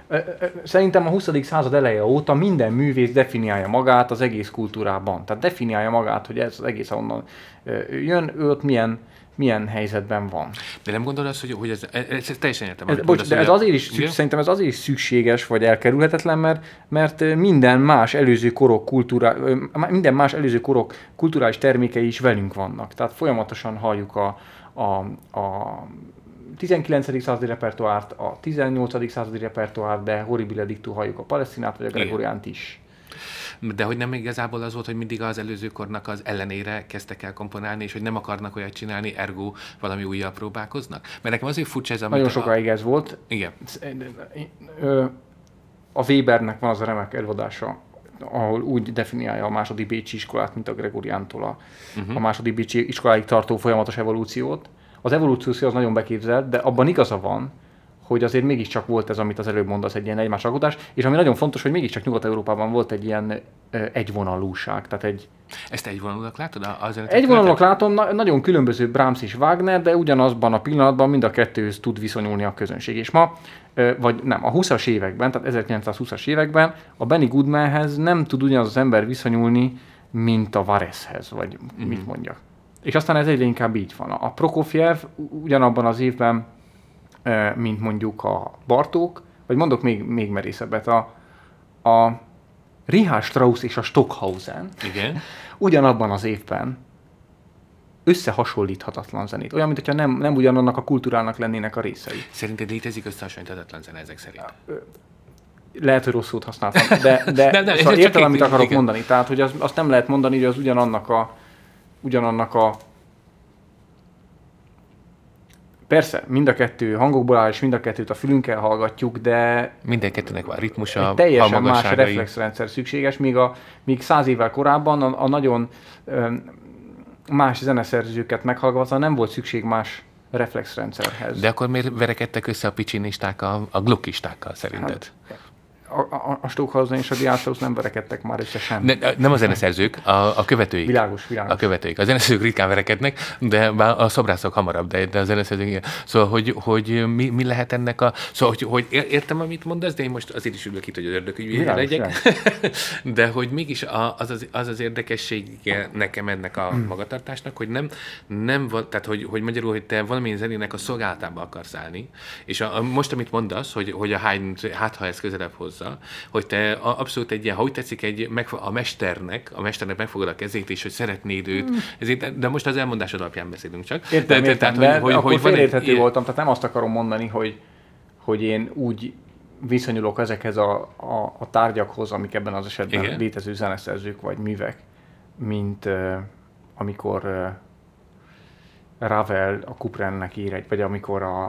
szerintem a 20. század eleje óta minden művész definiálja magát az egész kultúrában. Tehát definiálja magát, hogy ez az egész onnan ö, jön, ő ott milyen, milyen helyzetben van. De nem gondolod azt, hogy, hogy ez, ez, ez teljesen értem. Ez, bocs, de ez a- azért is, szüks, Igen? szerintem ez azért is szükséges, vagy elkerülhetetlen, mert, mert minden más előző korok kultúrá, ö, minden más előző korok kulturális termékei is velünk vannak. Tehát folyamatosan halljuk a, a, a 19. századi repertoárt, a 18. századi repertoárt, de horribile dictu halljuk a palesztinát, vagy a gregoriánt is. De hogy nem igazából az volt, hogy mindig az előző kornak az ellenére kezdtek el komponálni, és hogy nem akarnak olyat csinálni, ergo valami újjal próbálkoznak? Mert nekem azért furcsa ez, amit Nagyon a- sokáig ez volt. Igen. A Webernek van az a remek előadása, ahol úgy definiálja a második Bécsi iskolát, mint a Gregoriántól a, uh-huh. a második Bécsi iskoláig tartó folyamatos evolúciót. Az evolúció az nagyon beképzelt, de abban igaza van, hogy azért mégiscsak volt ez, amit az előbb mondasz, egy ilyen egymás alkotás, és ami nagyon fontos, hogy mégiscsak Nyugat-Európában volt egy ilyen egyvonalúság, tehát egy, Ezt egyvonalúnak látod? Egyvonalúnak látom, na- nagyon különböző Brahms és Wagner, de ugyanazban a pillanatban mind a kettőhöz tud viszonyulni a közönség. És ma, vagy nem, a 20-as években, tehát 1920-as években a Benny Goodmanhez nem tud ugyanaz az ember viszonyulni, mint a Vareshez, vagy mm-hmm. mit mondjak. És aztán ez egyre inkább így van. A Prokofiev ugyanabban az évben, mint mondjuk a Bartók, vagy mondok még, még merészebbet, a, a Richard Strauss és a Stockhausen, Igen. ugyanabban az évben összehasonlíthatatlan zenét. Olyan, mintha nem, nem ugyanannak a kultúrának lennének a részei. Szerinted létezik összehasonlíthatatlan zene ezek szerint? Lehet, hogy rossz szót használtam, de, de Nem, nem, szóval egy- amit akarok igen. mondani. Tehát, hogy az, azt nem lehet mondani, hogy az ugyanannak a, ugyanannak a Persze, mind a kettő hangokból áll, és mind a kettőt a fülünkkel hallgatjuk, de Minden kettőnek van ritmusa, egy teljesen más reflexrendszer szükséges, míg, a, míg száz évvel korábban a, a nagyon öm, más zeneszerzőket meghallgatva nem volt szükség más reflexrendszerhez. De akkor miért verekedtek össze a picsinisták a, a glukkistákkal szerinted? A, a, a Stockhausen és a Diászhoz nem verekedtek már össze sem. Ne, nem a zeneszerzők, a, a követőik. Világos, világos. A követőik. A zeneszerzők ritkán verekednek, de a szobrászok hamarabb, de, de a zeneszerzők igen. Szóval, hogy, hogy mi, mi, lehet ennek a... Szóval, hogy, hogy ér- értem, amit mondasz, de én most azért is ülök itt, hogy az ördögügyvédje legyek. de hogy mégis a- az az, az, az érdekessége nekem ennek a Hmm. magatartásnak, hogy nem, nem val- tehát hogy, hogy magyarul, hogy te valamilyen zenének a szolgálatába akarsz állni, és a, a, most, amit mondasz, hogy, hogy a Haydn, hát ha ez közelebb hozza, hogy te abszolút egy ilyen, ha úgy tetszik, egy, meg, a mesternek, a mesternek megfogod a kezét, és hogy szeretnéd őt, ezért, de most az elmondás alapján beszélünk csak. Hmm. Értem, de, értem, de, hogy, akkor van egy voltam, tehát nem azt akarom mondani, hogy, hogy én úgy viszonyulok ezekhez a, a, a tárgyakhoz, amik ebben az esetben Igen. Létező zeneszerzők vagy művek, mint uh, amikor uh, Ravel a Kuprennek ír egy, vagy amikor a,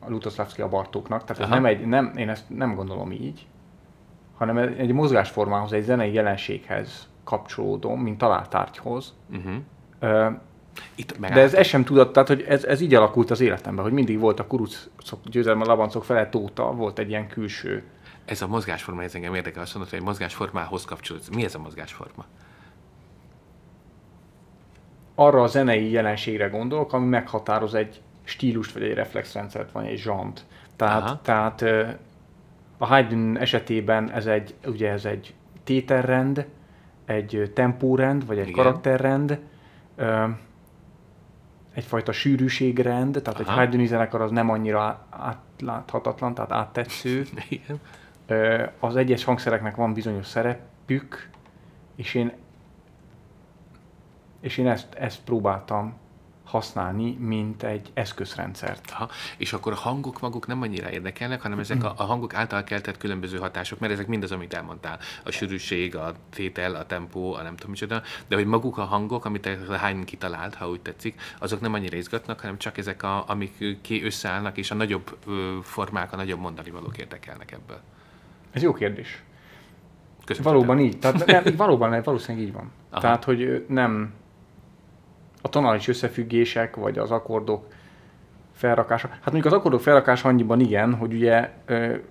a Lutoslavski a Bartóknak. Tehát ez nem egy, nem, én ezt nem gondolom így, hanem egy, mozgásformához, egy zenei jelenséghez kapcsolódom, mint találtárgyhoz. Uh-huh. Uh, Itt de ez, ez sem tudott, tehát hogy ez, ez így alakult az életemben, hogy mindig volt a kurucok győzelme, labancok felett óta, volt egy ilyen külső. Ez a mozgásforma, ez engem érdekel, azt mondod, hogy egy mozgásformához kapcsolódsz. Mi ez a mozgásforma? Arra a zenei jelenségre gondolok, ami meghatároz egy stílust, vagy egy reflexrendszert, vagy egy zsant. Tehát, Aha. tehát ö, a Haydn esetében ez egy, ugye ez egy tételrend, egy tempórend, vagy egy Igen. karakterrend, ö, egyfajta sűrűségrend, tehát egy Aha. Haydn zenekar az nem annyira átláthatatlan, tehát áttetsző. Igen. Ö, Az egyes hangszereknek van bizonyos szerepük, És én, és én ezt, ezt próbáltam használni, mint egy eszközrendszert. Aha. És akkor a hangok maguk nem annyira érdekelnek, hanem ezek a, a hangok által keltett különböző hatások, mert ezek mind az, amit elmondtál. A sűrűség, a tétel, a tempó, a nem tudom micsoda, de hogy maguk a hangok, amit a Haydn kitalált, ha úgy tetszik, azok nem annyira izgatnak, hanem csak ezek, a, amik ki összeállnak, és a nagyobb formák, a nagyobb mondani valók érdekelnek ebből. Ez jó kérdés. Köszönöm Valóban így. Tehát nem, valóban, valószínűleg így van. Aha. Tehát, hogy nem a tonális összefüggések, vagy az akkordok felrakása. Hát mondjuk az akkordok felrakása annyiban igen, hogy ugye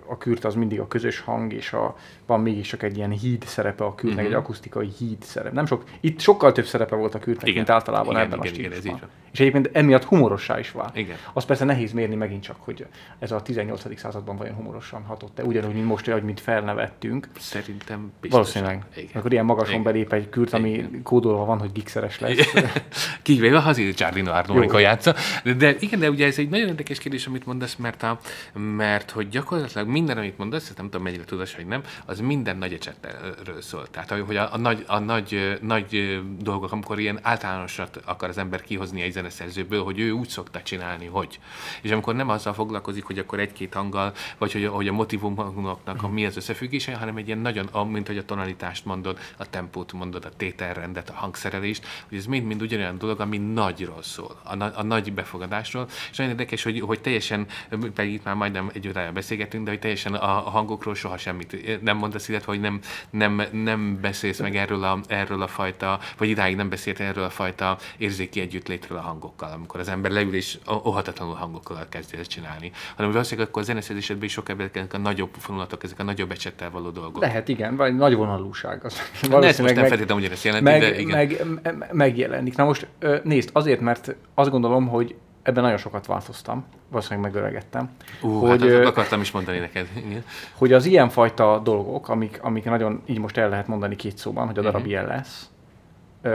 a kürt az mindig a közös hang, és a, van mégis csak egy ilyen híd szerepe a kürtnek, Mhm. egy akusztikai híd szerep. Nem sok, itt sokkal több szerepe volt a kürtnek, Igen. mint általában Igen, ebben igen, a igen, ez így. És egyébként emiatt humorossá is vált. Igen. Az persze nehéz mérni megint csak, hogy ez a 18. században vajon humorosan hatott-e, ugyanúgy, mint most, hogy mint felnevettünk. Szerintem biztos. Valószínűleg. Igen. Akkor ilyen magason Igen. belép egy kürt, ami Igen. kódolva van, hogy gigszeres lesz. Kivéve a Hazi Giardino amikor játsza. De igen, de ugye ez egy nagyon érdekes kérdés, amit mondasz, mert, a, mert hogy gyakorlatilag minden, amit mondasz, nem tudom mennyire tudod, hogy nem, az minden nagy ecsetről szól. Tehát, hogy a, a, nagy, a nagy, nagy dolgok, amikor ilyen általánosat akar az ember kihozni egy zeneszerzőből, hogy ő úgy szokta csinálni, hogy. És amikor nem azzal foglalkozik, hogy akkor egy-két hanggal, vagy hogy, hogy a motivumoknak a mi az összefüggése, hanem egy ilyen nagyon, mint hogy a tonalitást mondod, a tempót mondod, a tételrendet, a hangszerelést, hogy ez mind-mind ugyanolyan dolog, ami nagyról szól, a, a nagy befogadásról. És nagyon érdekes, hogy, hogy teljesen, pedig itt már majdnem egy órája beszélgetünk, de hogy teljesen a, hangokról soha semmit nem mondasz, illetve hogy nem, nem, nem beszélsz meg erről a, erről a fajta, vagy idáig nem beszélt erről a fajta érzéki együttlétről a hangokkal, amikor az ember leül és óhatatlanul hangokkal kezd el csinálni, hanem valószínűleg akkor a zeneszerzésedben is sok ebben ezek a nagyobb vonulatok, ezek a nagyobb ecsettel való dolgok. Lehet, igen, vagy nagy vonalúság. Az Ne, ezt most nem feltétlenül ugyanezt jelenti, meg, de igen. meg, me- megjelenik. Na most nézd, azért, mert azt gondolom, hogy ebben nagyon sokat változtam, valószínűleg megöregettem, Ú, hogy, hát ö, azt akartam is mondani neked. Igen. hogy az ilyenfajta dolgok, amik, amik nagyon így most el lehet mondani két szóban, hogy a darab Mhm. ilyen lesz,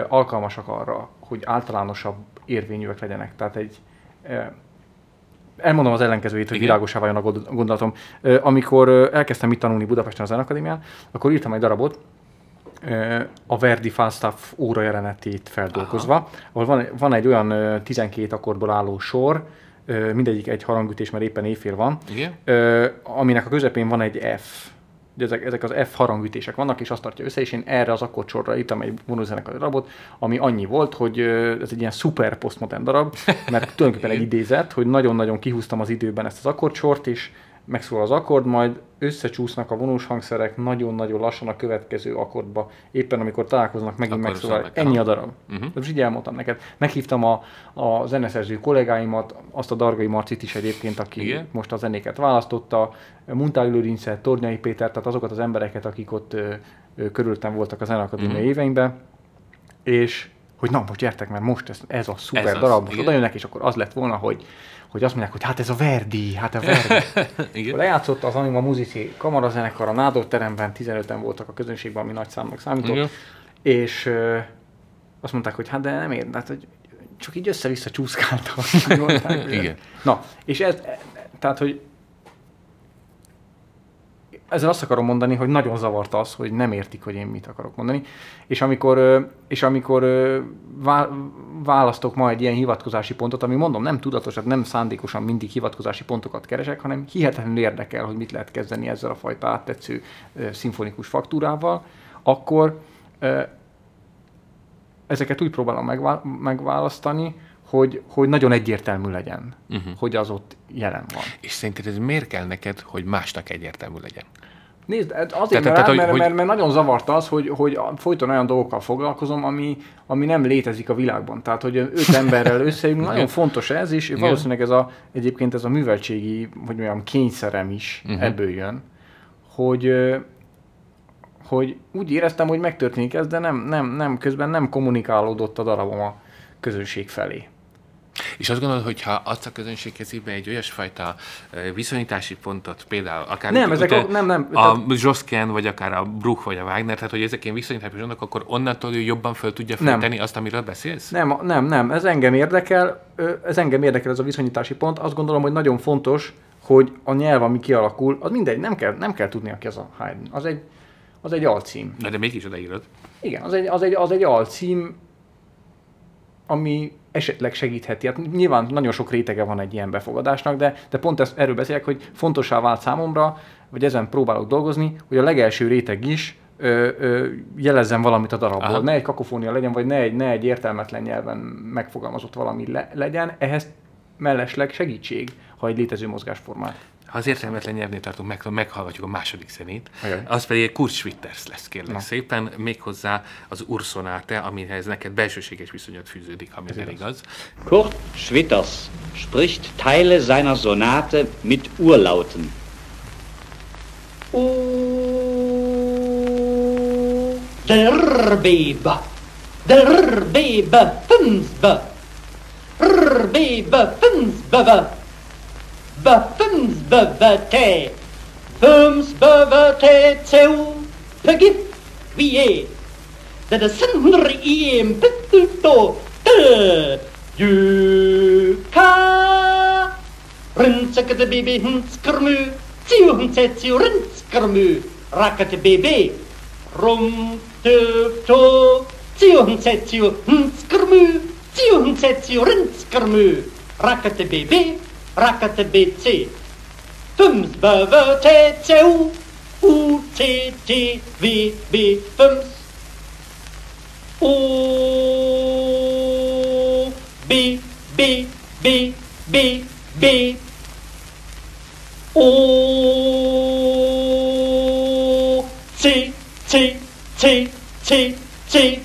alkalmasak arra, hogy általánosabb érvényűek legyenek. Tehát egy elmondom az ellenkezőjét, hogy Igen. világosá váljon a gond- gondolatom. Amikor elkezdtem itt tanulni Budapesten a Zenakadémián, akkor írtam egy darabot, a Verdi Falstaff óra jelenetét feldolgozva, Aha. ahol van, van egy olyan ö, 12 akkordból álló sor, mindegyik egy harangütés, mert éppen éjfél van, Igen? aminek a közepén van egy F. Ugye ezek, ezek az F harangütések vannak, és azt tartja össze, és én erre az akkordsorra írtam egy vonózenekari darabot, ami annyi volt, hogy ez egy ilyen szuper postmodern darab, mert tulajdonképpen egy idézet, hogy nagyon-nagyon kihúztam az időben ezt az akkordsort, és megszólal az akkord, majd összecsúsznak a vonós hangszerek nagyon-nagyon lassan a következő akkordba, éppen amikor találkoznak, megint Akkor megszólal. szólnak, Ennyi a darab. Mhm. Uh-huh. Most így elmondtam neked. Meghívtam a, a zeneszerző kollégáimat, azt a Dargai Marcit is egyébként, aki Igen. Most a zenéket választotta, Muntál Lőrincet, Tornyai Péter, tehát azokat az embereket, akik ott ö, ö, körülöttem voltak a Zenakadémia Mhm. uh-huh. éveimben, és hogy na, most gyertek, mert most ez, ez a szuper Ez ez az, darab, most oda jönnek, és akkor az lett volna, hogy, hogy azt mondják, hogy hát ez a Verdi, hát a Verdi. Igen. lejátszott az Anima Muzici kamarazenekar a Nádor teremben, 15-en voltak a közönségben, ami nagy számnak számított, Igen. és ö, azt mondták, hogy hát de nem ér, hát hogy csak így össze-vissza hogy- Igen. Na, és ez, tehát, hogy ezzel azt akarom mondani, hogy nagyon zavart az, hogy nem értik, hogy én mit akarok mondani. És amikor, és amikor választok ma egy ilyen hivatkozási pontot, ami mondom, nem tudatos, tehát nem szándékosan mindig hivatkozási pontokat keresek, hanem hihetetlenül érdekel, hogy mit lehet kezdeni ezzel a fajta áttetsző szimfonikus faktúrával, akkor ezeket úgy próbálom megvá- megválasztani, hogy, hogy nagyon egyértelmű legyen, uh-huh. hogy az ott jelen van. És szerinted ez miért kell neked, hogy másnak egyértelmű legyen? Nézd, hát azért, Tehát- mert, tehát, mert, hogy- mert, mert nagyon zavart az, hogy, hogy folyton olyan dolgokkal foglalkozom, ami, ami nem létezik a világban. Tehát, hogy öt emberrel összeülünk, nagyon fontos ez, és valószínűleg ez a, egyébként ez a műveltségi, hogy mondjam, kényszerem is uh-huh. ebből jön, hogy, hogy úgy éreztem, hogy megtörténik ez, de nem, nem, nem, közben nem kommunikálódott a darabom a közönség felé. És azt gondolod, hogy ha azt a közönség kezébe egy olyasfajta viszonyítási pontot, például akár Nem, ezek a- nem, nem, a tehát- Zsoszken, vagy akár a Bruch, vagy a Wagner, tehát hogy ezek ilyen viszonyítási pontok, akkor onnantól ő jobban föl tudja föltenni azt, amiről beszélsz? Nem, nem, nem, ez engem érdekel, ez engem érdekel ez a viszonyítási pont. Azt gondolom, hogy nagyon fontos, hogy a nyelv, ami kialakul, az mindegy, nem kell, nem kell tudni, aki az a Haydn. Az egy, az egy alcím. Na, de mégis odaírod. Igen, az egy, az egy, az egy alcím, ami esetleg segítheti. Hát nyilván nagyon sok rétege van egy ilyen befogadásnak, de, de pont ezt, erről beszélek, hogy fontosá vált számomra, vagy ezen próbálok dolgozni, hogy a legelső réteg is ö, ö, jelezzen valamit a darabból. Aha. Ne egy kakofónia legyen, vagy ne egy, ne egy értelmetlen nyelven megfogalmazott valami le, legyen. Ehhez mellesleg segítség, ha egy létező mozgásformát. Ha az értelmetlen nyelvnél tartunk, meg, meghallgatjuk a második zenét, az pedig egy Kurt Schwitters lesz, kérlek Na. szépen, méghozzá az Ursonate, amihez neked belsőséges viszonyat fűződik, ha minden igaz. Kurt Schwitters spricht Teile seiner Sonate mit Urlauten. Der Bebe, der Bebe, Fünfbe, r Bebe, bøffensbøvete, bøvete til pøgge vi er. Det er sender i en bøttet og død. Juka, rønnsakete baby hundskermu, tiu hundsetse rønnskermu, rakete baby, rumtøvtog. Ціонце цю нскрмю, ціонце цю ринскрмю, ракати бібі, rackete BC. Fums bøve fums. O B B B B B O T T T T T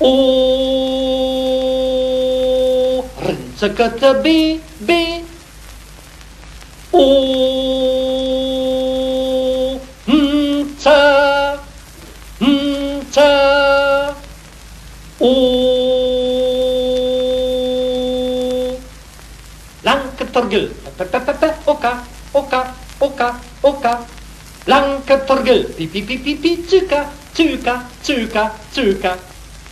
O سكت بي بي أو متا متا أو لانك ترجل تا تا تا تا أوكا أوكا أوكا أوكا لانك ترجل بي بي بي بي بي تشيكا تشيكا تشيكا تشيكا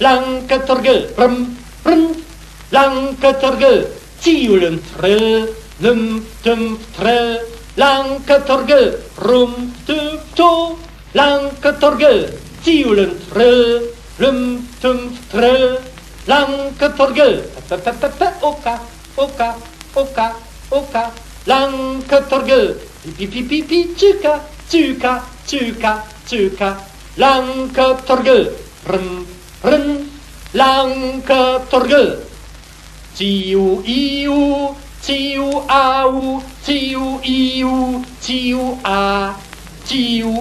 لانك ترجل برم برم lang katorgel, tiulum trill, lum tum trill, lang katorgel, rum tum to, lang katorgel, tiulum trill, lum tum trill, lang katorgel, pa pa pa pa oka, oka, oka, oka, lang katorgel, pi pi pi pi chuka, chuka, chuka, chuka, lang katorgel, rum rum, lang katorgel. 啾伊乌，啾啊乌，啾伊乌，啾啊，啾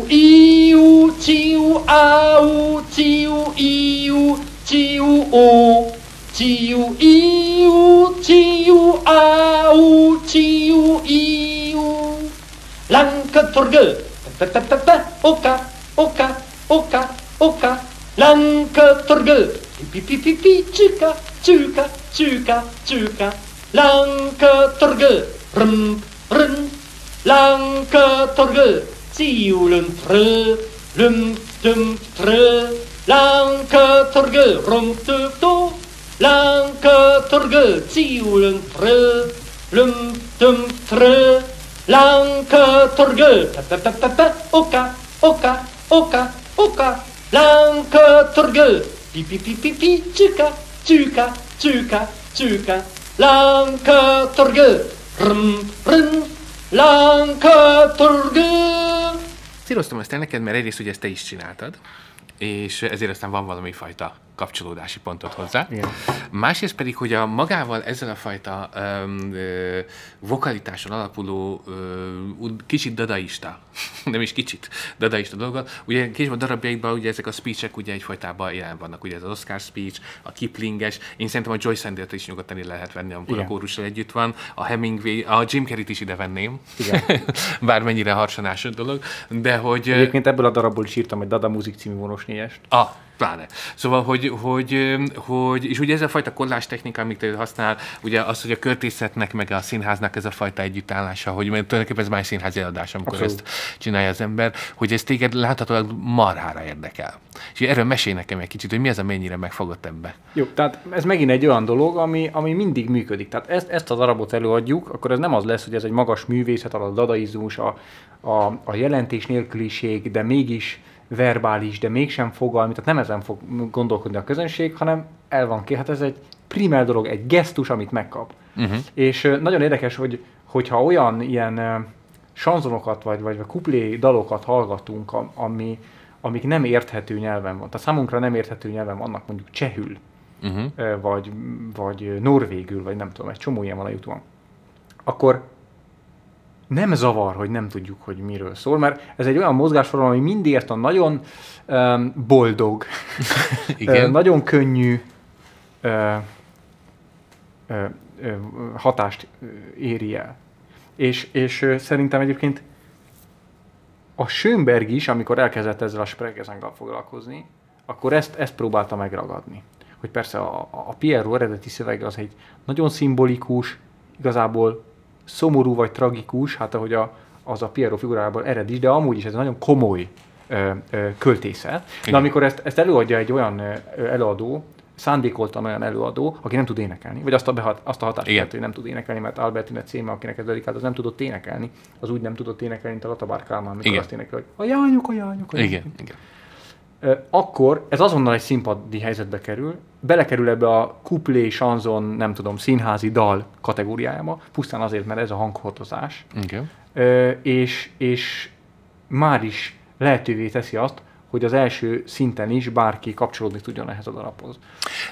伊乌，啾啊乌，啾伊乌，啾乌，啾伊乌，啾啊乌，啾伊乌。啷个拖个，哒哒哒哒哒，OK OK OK OK，啷个拖个，哔哔哔哔哔，猪咖猪咖。Chuka chuka. Lanka torge, rum, rum, lanka torge, tiulen tre. Lum, dum, lang lanka torge, rum, tu, to, lanka torge, tiulen tre. Lum, dum, trö, lanka torge, pa, pa, pa, pa, oka, oka, oka, oka, lanka torge, pi, pi, pi, pi, pi, chuka chuka. Tjuka, tjuka, lanka torgő, rm, rm, lanka torgő. Céloztam ezt el neked, mert egyrészt ugye ezt te is csináltad, és ezért aztán van valami fajta kapcsolódási pontot hozzá. Igen. Másrészt pedig, hogy a magával ezzel a fajta um, ö, vokalitáson alapuló ö, kicsit dadaista, nem is kicsit dadaista dolga, ugye később a darabjaikban ugye ezek a speechek ugye egyfajtában jelen vannak, ugye ez az Oscar speech, a Kiplinges, én szerintem a Joyce Sandert is nyugodtan lehet venni, amikor Igen. a kórussal együtt van, a Hemingway, a Jim Carrey-t is ide venném, Igen. bármennyire harsanás dolog, de hogy... Egyébként ebből a darabból is írtam egy Dada Music című vonos négyest. Ah, Pláne. Szóval, hogy, hogy, hogy, és ugye ez a fajta kollás technika, amit te használ, ugye az, hogy a költészetnek, meg a színháznak ez a fajta együttállása, hogy tulajdonképpen ez más színházi eladás, amikor Abszolút. ezt csinálja az ember, hogy ez téged láthatólag marhára érdekel. És erről mesélj nekem egy kicsit, hogy mi az, a mennyire megfogott ebbe. Jó, tehát ez megint egy olyan dolog, ami, ami mindig működik. Tehát ezt, ezt a darabot előadjuk, akkor ez nem az lesz, hogy ez egy magas művészet, a dadaizmus, a, a, a jelentés nélküliség, de mégis verbális, de mégsem fogalmi, tehát nem ezen fog gondolkodni a közönség, hanem el van ki, hát ez egy primer dolog, egy gesztus, amit megkap. Uh-huh. És nagyon érdekes, hogy hogyha olyan ilyen sanzonokat vagy, vagy kuplé dalokat hallgatunk, am- ami, amik nem érthető nyelven van. Tehát számunkra nem érthető nyelven vannak mondjuk csehül, Uh-huh. vagy, vagy norvégül, vagy nem tudom, egy csomó ilyen van a youtube akkor nem zavar, hogy nem tudjuk, hogy miről szól, mert ez egy olyan mozgásforma, ami mindig ezt a nagyon um, boldog, Igen. nagyon könnyű ö, ö, ö, hatást éri el. És, és szerintem egyébként a Schönberg is, amikor elkezdett ezzel a Spregezengal foglalkozni, akkor ezt, ezt próbálta megragadni. Hogy persze a, a Pierrot eredeti szövege az egy nagyon szimbolikus, igazából szomorú vagy tragikus, hát ahogy a, az a Pierrot figurából ered is, de amúgy is ez egy nagyon komoly ö, ö, költészet. De amikor ezt, ezt előadja egy olyan előadó, szándékoltan olyan előadó, aki nem tud énekelni, vagy azt a, behat, azt a hatást Igen. hogy nem tud énekelni, mert Albertine Céme, akinek ez dedikált, az nem tudott énekelni, az úgy nem tudott énekelni, mint a Latabár Kálmán, amikor Igen. azt énekel, hogy a jányok, a jányok, a. Igen, igen. Akkor ez azonnal egy színpadi helyzetbe kerül, belekerül ebbe a kuplé, sanzon, nem tudom, színházi dal kategóriájába, pusztán azért, mert ez a hanghordozás, Igen. És, és már is lehetővé teszi azt, hogy az első szinten is bárki kapcsolódni tudjon ehhez a darabhoz.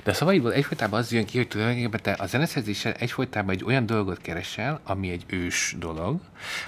De a szavaidból egyfolytában az jön ki, hogy tulajdonképpen te a zeneszerzéssel egyfolytában egy olyan dolgot keresel, ami egy ős dolog,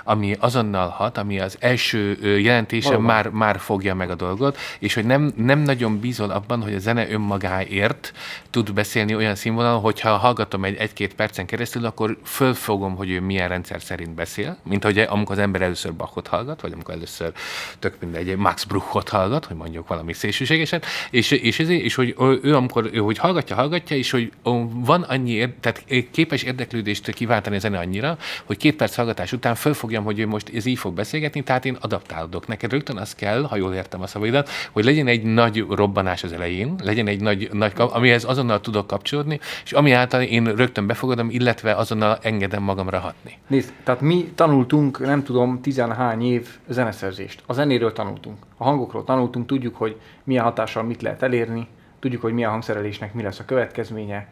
ami azonnal hat, ami az első jelentése Valóban. már, már fogja meg a dolgot, és hogy nem, nem nagyon bízol abban, hogy a zene önmagáért tud beszélni olyan színvonalon, hogyha hallgatom egy egy-két percen keresztül, akkor fölfogom, hogy ő milyen rendszer szerint beszél, mint hogy amikor az ember először Bachot hallgat, vagy amikor először tök mindegy, egy Max Bruchot hallgat, hogy mondjuk valami szélsőségesen, és, és, ezért, és hogy ő, amikor ő, hogy hallgatja, hallgatja, és hogy van annyi, ér, tehát képes érdeklődést kiváltani a zene annyira, hogy két perc hallgatás után fölfogjam, hogy ő most ez így fog beszélgetni, tehát én adaptálódok. Neked rögtön az kell, ha jól értem a szavaidat, hogy legyen egy nagy robbanás az elején, legyen egy nagy, nagy amihez azonnal tudok kapcsolódni, és ami által én rögtön befogadom, illetve azonnal engedem magamra hatni. Nézd, tehát mi tanultunk, nem tudom, tizenhány év zeneszerzést. A zenéről tanultunk, a hangokról tanultunk, tudjuk, hogy milyen hatással mit lehet elérni, tudjuk, hogy milyen hangszerelésnek mi lesz a következménye,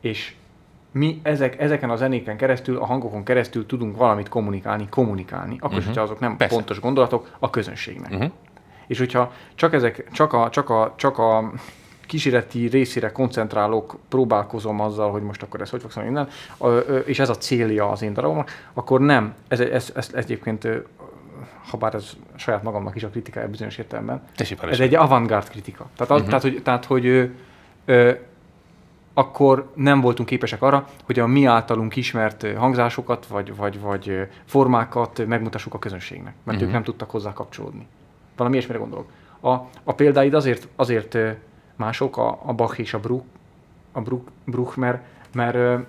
és mi ezek, ezeken a zenéken keresztül, a hangokon keresztül tudunk valamit kommunikálni, kommunikálni, akkor uh-huh. hogyha azok nem. Persze. pontos gondolatok a közönségnek. Uh-huh. És hogyha csak, ezek, csak, a, csak, a, csak a kísérleti részére koncentrálok, próbálkozom azzal, hogy most akkor ez hogy fog szólni innen, és ez a célja az én darabomnak, akkor nem. Ez, ez, ez, ez egyébként, ha bár ez saját magamnak is a kritikája bizonyos értelemben, ez egy avantgárd kritika. Tehát, Mhm. tehát, hogy, tehát, hogy ö, ö, akkor nem voltunk képesek arra, hogy a mi általunk ismert hangzásokat, vagy, vagy, vagy formákat megmutassuk a közönségnek, mert Mhm. ők nem tudtak hozzá kapcsolódni. Valami ilyesmire gondolok. A, a példáid azért, azért mások, a, a Bach és a Bruch, a Bruch, Bruch mert, mert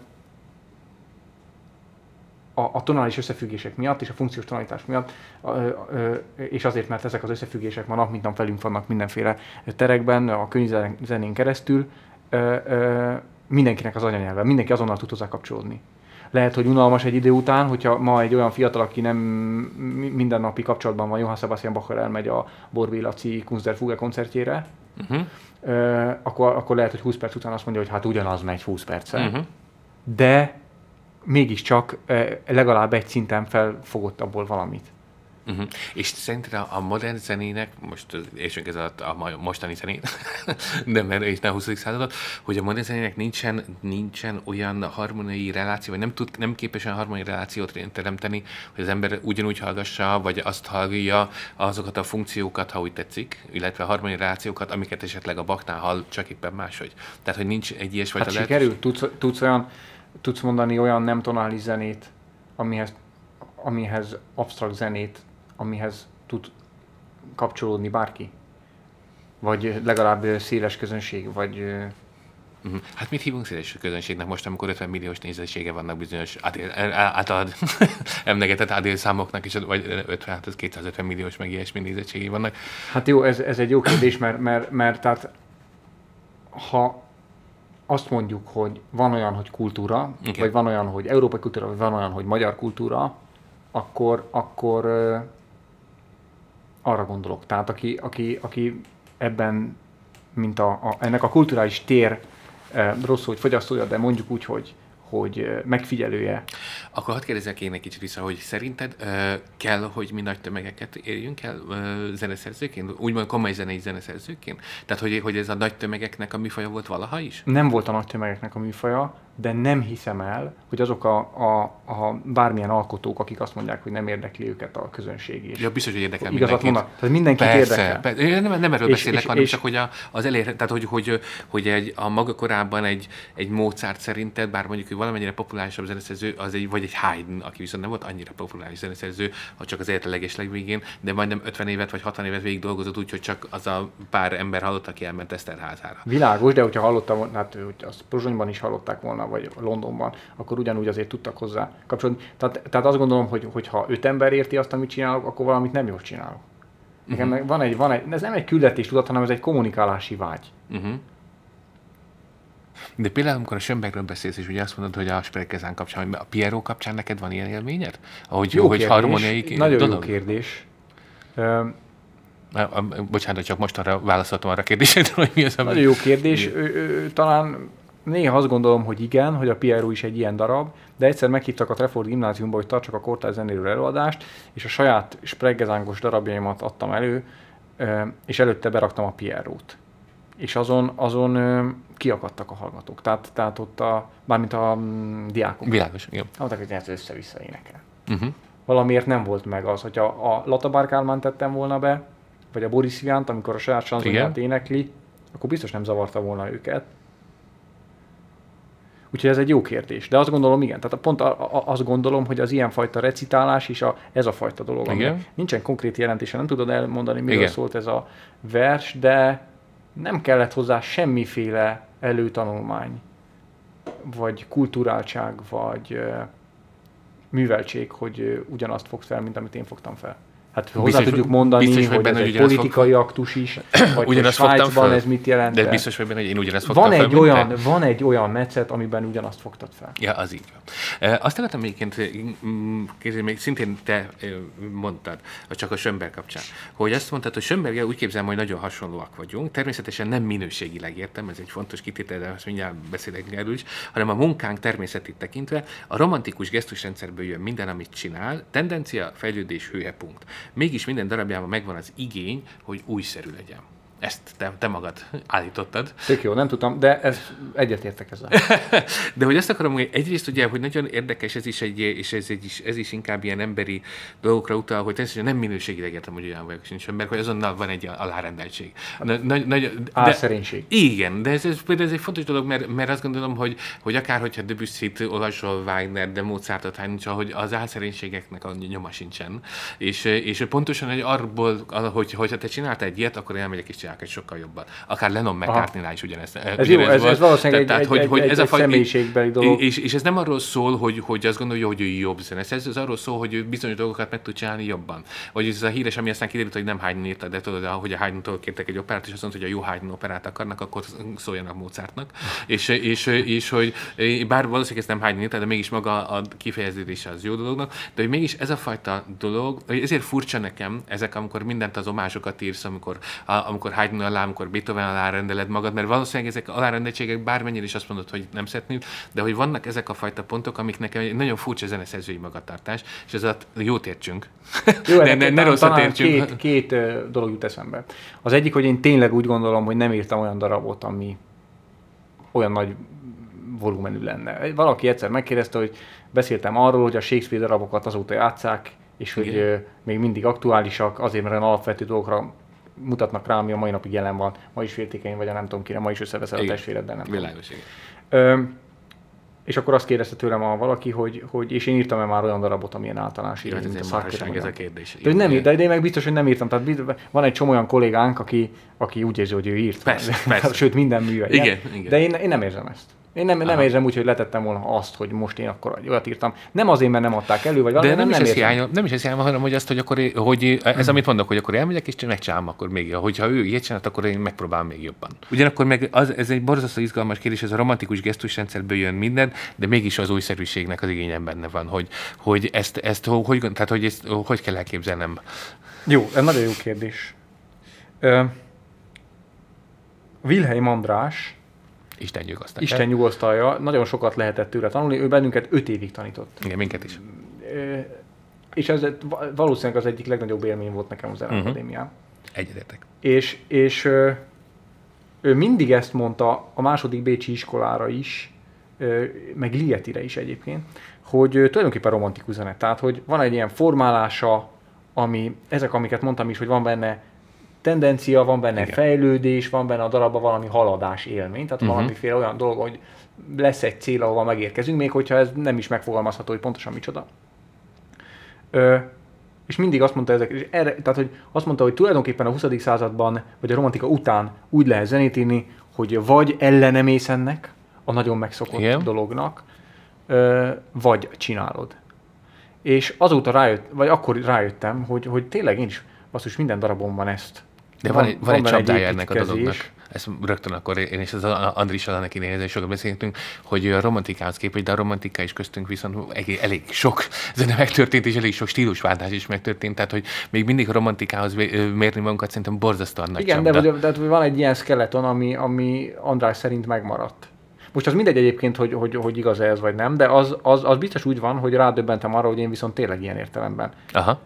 a, a tonális összefüggések miatt és a funkciós tonalitás miatt, ö, ö, és azért, mert ezek az összefüggések ma nap mint nap velünk vannak mindenféle terekben, a könyvzenén keresztül, mindenkinek az anyanyelve, mindenki azonnal tud hozzá kapcsolódni. Lehet, hogy unalmas egy idő után, hogyha ma egy olyan fiatal, aki nem mi- mindennapi kapcsolatban van, Johann Sebastian Bach elmegy a Borbé Laci Kunst der Fuge koncertjére, Uh-huh. akkor, akkor lehet, hogy 20 perc után azt mondja, hogy hát ugyanaz megy 20 perccel. Uh-huh. De mégiscsak ö, legalább egy szinten felfogott abból valamit. Uh-huh. És szerinted a, a modern zenének, most értsünk ez a, a ma- mostani zenét, de mert és ne a 20. századot, hogy a modern zenének nincsen, nincsen olyan harmoniai reláció, vagy nem, tud, nem képes olyan harmoniai relációt teremteni, hogy az ember ugyanúgy hallgassa, vagy azt hallja azokat a funkciókat, ha úgy tetszik, illetve a harmoniai relációkat, amiket esetleg a baknál hall, csak éppen máshogy. Tehát, hogy nincs egy ilyesfajta Hát lehetőség. sikerült? Tudsz, tudsz, olyan, tudsz mondani olyan nem tonális zenét, amihez, amihez absztrakt zenét, amihez tud kapcsolódni bárki? Vagy legalább széles közönség, vagy... Uh-huh. Hát mit hívunk széles közönségnek most, amikor 50 milliós nézettsége vannak bizonyos adél, általad emlegetett adél számoknak, és, vagy 50, hát ez 250 milliós meg ilyesmi nézettségei vannak. Hát jó, ez, ez egy jó kérdés, mert, mert, mert tehát ha azt mondjuk, hogy van olyan, hogy kultúra, Igen. vagy van olyan, hogy európai kultúra, vagy van olyan, hogy magyar kultúra, akkor, akkor Arra gondolok. Tehát aki, aki, aki ebben, mint a, a, ennek a kulturális tér rosszul, hogy fogyasztója, de mondjuk úgy, hogy, hogy megfigyelője. Akkor hadd kérdezzek én egy kicsit vissza, hogy szerinted uh, kell, hogy mi nagy tömegeket érjünk el uh, zeneszerzőként? Úgymond komoly zenei zeneszerzőként? Tehát, hogy, hogy ez a nagy tömegeknek a műfaja volt valaha is? Nem volt a nagy tömegeknek a műfaja, de nem hiszem el, hogy azok a, a, a bármilyen alkotók, akik azt mondják, hogy nem érdekli őket a közönség. És ja, biztos, hogy érdekel igazat mindenkit. Mondanak. Tehát mindenkit persze, érdekel. Persze. Nem, nem erről És- beszélek, és- hanem és- csak, hogy a, az elér, tehát hogy, hogy, hogy egy, a maga korában egy, egy Mozart szerinted, bár mondjuk ő valamennyire populárisabb zeneszerző, az egy, vagy egy Haydn, aki viszont nem volt annyira populáris zeneszerző, ha csak az élete leges legvégén, de majdnem 50 évet vagy 60 évet végig dolgozott úgy, hogy csak az a pár ember hallott, aki elment Eszterházára. Világos, de hogyha hallottam, hát hogy azt Pozsonyban is hallották volna, vagy Londonban, akkor ugyanúgy azért tudtak hozzá kapcsolódni. Tehát, tehát azt gondolom, hogy, hogy ha öt ember érti azt, amit csinálok, akkor valamit nem jól csinálok. Nekem uh-huh. van, egy, van egy, ez nem egy küldetés tudat, hanem ez egy kommunikálási vágy. Uh-huh. De például, amikor a Schönbergről beszélsz, és ugye azt mondod, hogy a Sprekezán kapcsán, vagy a Piero kapcsán neked van ilyen élményed? Ahogy jó, hogy harmoniai Nagyon dolog? jó kérdés. A- Bocsánat, csak most arra válaszoltam arra a kérdésre, hogy mi az, ami... Nagyon jó kérdés. Ö, ö, talán néha azt gondolom, hogy igen, hogy a Piero is egy ilyen darab, de egyszer meghívtak a Trefford gimnáziumba, hogy tartsak a kortárs zenéről előadást, és a saját spregezángos darabjaimat adtam elő, és előtte beraktam a Pierót. És azon, azon kiakadtak a hallgatók. Tehát, tehát ott a, bármint a mm, diákok. Világos, igen. Mondták, hogy ez össze-vissza énekel. Uh-huh. Valamiért nem volt meg az, hogyha a Latabár Kálmán tettem volna be, vagy a Boris Viant, amikor a saját sanzonját énekli, akkor biztos nem zavarta volna őket. Úgyhogy ez egy jó kérdés. De azt gondolom, igen. Tehát pont a, a, azt gondolom, hogy az ilyenfajta recitálás is a, ez a fajta dolog. Igen. Nincsen konkrét jelentése, nem tudod elmondani, miről Igen. szólt ez a vers, de nem kellett hozzá semmiféle előtanulmány, vagy kulturáltság, vagy műveltség, hogy ugyanazt fogsz fel, mint amit én fogtam fel. Hát hozzá Biztos- tudjuk mondani, biztos vagy hogy benne, ez hogy egy politikai aktus is, vagy hogy Ugyanazt fogtam Svájcban fel? ez mit jelent. De biztos vagy benne, hogy én ugyanezt fogtam van fel, egy, mint olyan, te? van egy olyan metszet, amiben ugyanazt fogtad fel. Ja, az így van. E, Azt akartam egyébként, mm, kérdezni, még szintén te mondtad, csak a Sönberg kapcsán, hogy azt mondtad, hogy Sönberggel úgy képzelem, hogy nagyon hasonlóak vagyunk. Természetesen nem minőségileg értem, ez egy fontos kitétel, de azt mindjárt beszélek erről is, hanem a munkánk természetét tekintve a romantikus gesztusrendszerből jön minden, amit csinál, tendencia, fejlődés, hőhepunkt. Mégis minden darabjában megvan az igény, hogy újszerű legyen. Ezt te, te magad állítottad. Tök jó, nem tudtam, de ez egyetértek ezzel. De hogy azt akarom, hogy egyrészt ugye, hogy nagyon érdekes ez is egy, és ez, egy ez is inkább ilyen emberi dolgokra utal, hogy természetesen nem minőségileg értem, hogy olyan vagyok sincs ember, hogy azonnal van egy alárendeltség. Na, nagy, nagy, Álszerénység. igen, de ez, ez, ez egy fontos dolog, mert, mert azt gondolom, hogy, hogy akár hogyha Debussy-t olvasol Wagner, de Mozartot, Heinz, hogy az álszerénységeknek a nyoma sincsen. És, és pontosan, hogy arból, hogy, hogyha te csináltál egy ilyet, akkor elmegyek és csinálok egy sokkal jobban. Akár Lennon McCartney-nál is ugyanezt. Ez jó, ez, ez valószínűleg egy, egy, egy, egy, egy faj- személyiségbeli dolog. és, és ez nem arról szól, hogy, hogy azt gondolja, hogy ő jobb zeneszerző, ez arról szól, hogy ő bizonyos dolgokat meg tud csinálni jobban. Vagy ez a híres, ami aztán kiderült, hogy nem Haydn írta, de tudod, hogy a Haydn-tól kértek egy operát, és azt mondta, hogy a jó Haydn operát akarnak, akkor szóljanak Mozartnak. És, és, és, hogy bár valószínűleg ezt nem Haydn írta, de mégis maga a kifejeződése az jó dolognak, de hogy mégis ez a fajta dolog, ezért furcsa nekem ezek, amikor mindent az omásokat írsz, amikor, a, amikor Haydn alá, amikor Beethoven alá rendeled magad, mert valószínűleg ezek alárendeltségek bármennyire is azt mondod, hogy nem szeretnéd, de hogy vannak ezek a fajta pontok, amik nekem egy nagyon furcsa zeneszerzői magatartás, és ez a jót értsünk. Jó, ne, ne, ne rosszat értsünk. Két, két dolog jut eszembe. Az egyik, hogy én tényleg úgy gondolom, hogy nem írtam olyan darabot, ami olyan nagy volumenű lenne. Valaki egyszer megkérdezte, hogy beszéltem arról, hogy a Shakespeare darabokat azóta játszák, és hogy Igen. még mindig aktuálisak, azért, mert alapvető dolgokra mutatnak rá, ami a mai napig jelen van. Ma is féltékeny vagy, a nem tudom kire, ma is összeveszel a Igen. testvéreddel, nem tudom. Világos, igen. Ö, és akkor azt kérdezte tőlem a valaki, hogy, hogy és én írtam-e már olyan darabot, amilyen általános ez mint a szakköröm, ez a kérdés. De, nem, de, de én meg biztos, hogy nem írtam. Tehát van egy csomó olyan kollégánk, aki, aki úgy érzi, hogy ő írt. Persze, persze. Sőt, minden műve. Igen, igen. De én, én nem érzem ezt. Én nem, nem Aha. érzem úgy, hogy letettem volna azt, hogy most én akkor olyat írtam. Nem azért, mert nem adták elő, vagy valami, De nem, is nem ez érzem. hiányom, nem is ez hiányom, hanem hogy azt, hogy akkor, hogy ez, amit mondok, hogy akkor elmegyek, és megcsinálom, akkor még, hogyha ő ilyet csinált, akkor én megpróbálom még jobban. Ugyanakkor meg az, ez egy borzasztó izgalmas kérdés, ez a romantikus gesztusrendszerből jön minden, de mégis az újszerűségnek az igényem benne van, hogy, hogy ezt, ezt hogy, tehát, hogy ezt hogy kell elképzelnem. Jó, ez nagyon jó kérdés. Ö, Wilhelm András, Isten nyugosztal. Isten nyugosztalja, nagyon sokat lehetett tőle tanulni, ő bennünket öt évig tanított. Igen, minket is. És ez va- valószínűleg az egyik legnagyobb élmény volt nekem az Mhm. Zeneakadémián. Egyetértek. És, és ö, ő mindig ezt mondta a második Bécsi iskolára is, meg Lietire is egyébként, hogy tulajdonképpen romantikus zene. Tehát, hogy van egy ilyen formálása, ami, ezek, amiket mondtam is, hogy van benne tendencia, van benne Igen. Fejlődés, van benne a darabban valami haladás élmény, tehát uh-huh. valamiféle olyan dolog, hogy lesz egy cél, ahova megérkezünk, még hogyha ez nem is megfogalmazható, hogy pontosan micsoda. Ö, és mindig azt mondta ezek, és erre, tehát hogy azt mondta, hogy tulajdonképpen a 20. században, vagy a romantika után úgy lehet zenét írni, hogy vagy ellenemész ennek, a nagyon megszokott. Igen. dolognak, ö, vagy csinálod. És azóta rájött, vagy akkor rájöttem, hogy, hogy tényleg én is basszus minden darabomban ezt. De van, van, egy, van egy benne csapdája ennek a dolognak. Ezt rögtön akkor én és az Andris annak idején ezzel sokat beszéltünk, hogy a romantikához képest, de a romantika is köztünk viszont elég, elég sok zene megtörtént, és elég sok stílusváltás is megtörtént, tehát hogy még mindig a romantikához mérni magunkat szerintem borzasztóan nagy Igen, de csapda. hogy, de hogy van egy ilyen skeleton, ami, ami András szerint megmaradt. Most az mindegy egyébként, hogy, hogy, hogy igaz ez vagy nem, de az, az, az biztos úgy van, hogy rádöbbentem arra, hogy én viszont tényleg ilyen értelemben Aha.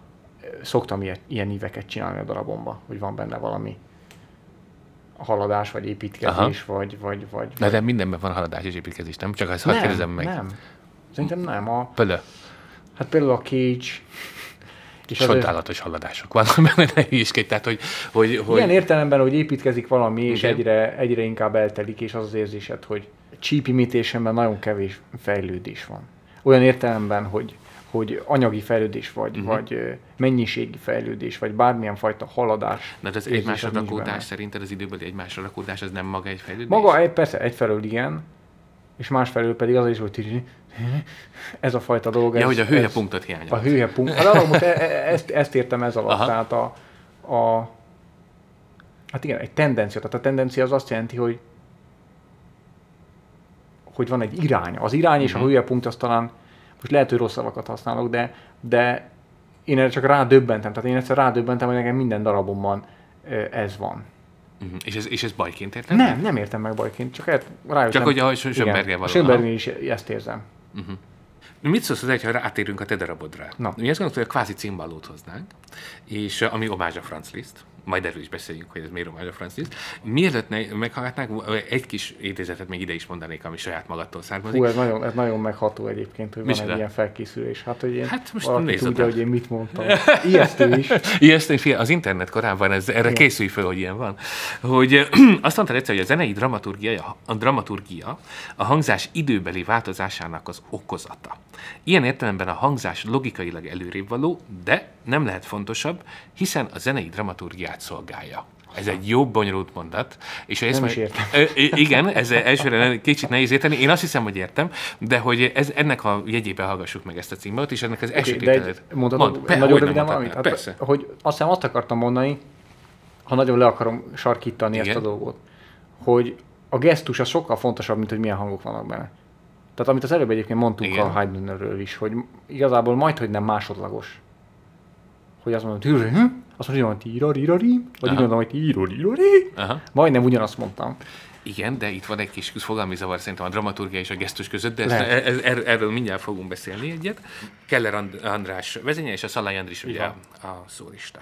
Szoktam ilyen, ilyen íveket csinálni a darabomba, hogy van benne valami haladás, vagy építkezés, vagy, vagy, vagy... Na de mindenben van haladás és építkezés, nem? Csak ezt hadd kérdezem meg. nem. Szerintem nem. A, Pölö. hát például a Cage, és Csodálatos haladások vannak benne, ne hülyeskedj, tehát hogy, hogy, hogy Ilyen értelemben, hogy építkezik valami, és Igen. egyre, egyre inkább eltelik, és az az érzésed, hogy imitation nagyon kevés fejlődés van. Olyan értelemben, hogy, hogy anyagi fejlődés, vagy, uh-huh. vagy mennyiségi fejlődés, vagy bármilyen fajta haladás. De az egymásra rakódás szerinted az időbeli egymásra rakódás az nem maga egy fejlődés? Maga egy, persze egyfelől igen, és másfelől pedig az is, hogy ez a fajta dolog. Ja, ez, hogy a ez- hőjepunktot hiányol. A hőjepunkt. Hát arra most e- e- ezt, ezt értem ez alatt. Aha. Tehát a, a, hát igen, egy tendencia. Tehát a tendencia az azt jelenti, hogy hogy van egy irány. Az irány és a Mhm. hőjepunkt az talán, most lehet, hogy rossz szavakat használok, de, de én erre csak rádöbbentem. Tehát én egyszer rádöbbentem, hogy nekem minden darabomban ez van. Uh-huh. És, ez, és ez bajként érted? Nem, nem értem meg bajként, csak el- rájöttem. Csak hogy a való, Schönbergnél is ezt érzem. Mit szólsz az egy, ha rátérünk a te darabodra? Na. Mi azt gondoltuk, hogy a kvázi cimbalót hoznánk, és ami omázs a Franz Liszt, majd erről is beszéljünk, hogy ez miért Franz Liszt. Mielőtt ne, meghallgatnánk, egy kis idézetet még ide is mondanék, ami saját magadtól származik. Hú, ez nagyon, ez nagyon megható egyébként, hogy van Micsoda? egy ilyen felkészülés. Hát, hogy én Hát most valaki nézd tudja, oda. hogy én mit mondtam. Ijesztő is. Ijesztő, fia, az internet korában ez, erre készülj fel, hogy ilyen van. Hogy azt mondta egyszer, hogy a zenei dramaturgia, a dramaturgia a hangzás időbeli változásának az okozata. Ilyen értelemben a hangzás logikailag előrébb való, de nem lehet fontosabb, hiszen a zenei dramaturgiát szolgálja. Ez egy jó, bonyolult mondat. És ezt Nem is értem. Igen, ez elsőre kicsit nehéz érteni. Én azt hiszem, hogy értem, de hogy ez, ennek a jegyében hallgassuk meg ezt a címot, és ennek az Okay, tételét- mondhatom, Mondd, pe- nagyon röviden valamit? Persze. Hát, hogy azt hiszem azt akartam mondani, ha nagyon le akarom sarkítani Igen. ezt a dolgot, hogy a gesztus az sokkal fontosabb, mint hogy milyen hangok vannak benne. Tehát amit az előbb egyébként mondtunk Igen. a Haydnről is, hogy igazából majd, hogy nem másodlagos. Hogy azt mondom, hogy hm? azt mondom, hogy tirari, vagy Aha. úgy mondom, hogy tirari. Aha. Majdnem ugyanazt mondtam. Igen, de itt van egy kis fogalmi zavar szerintem a dramaturgia és a gesztus között, de ezt, ez, erről, erről mindjárt fogunk beszélni egyet. Keller And- András vezénye és a Szalai Andris ugye a szólista.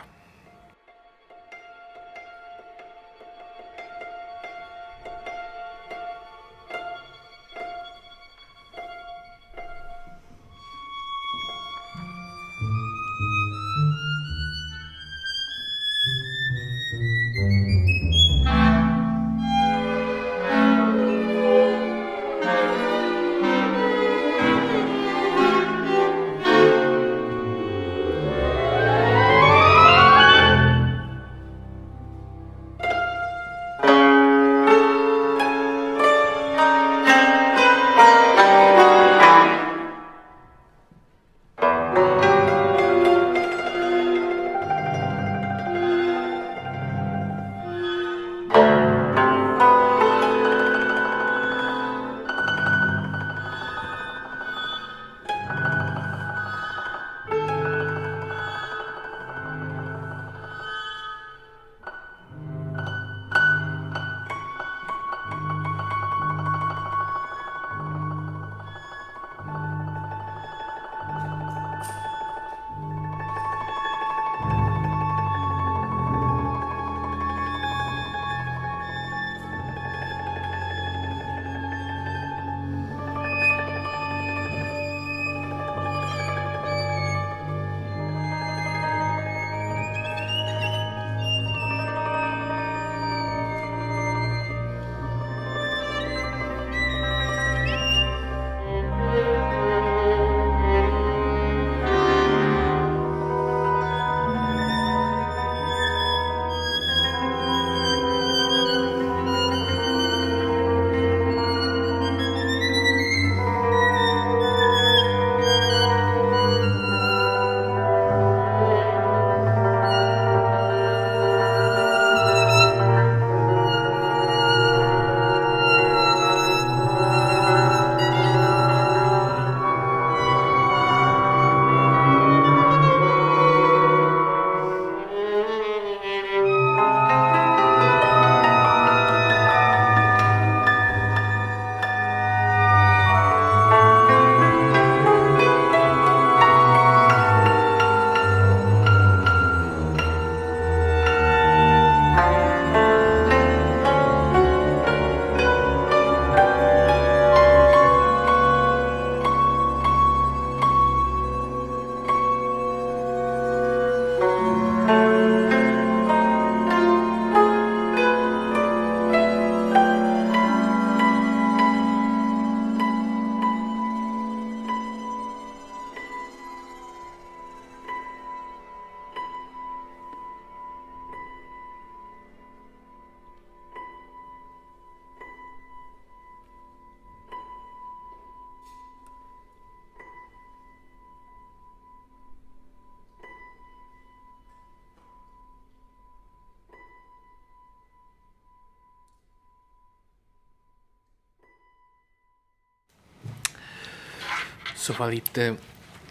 Szóval itt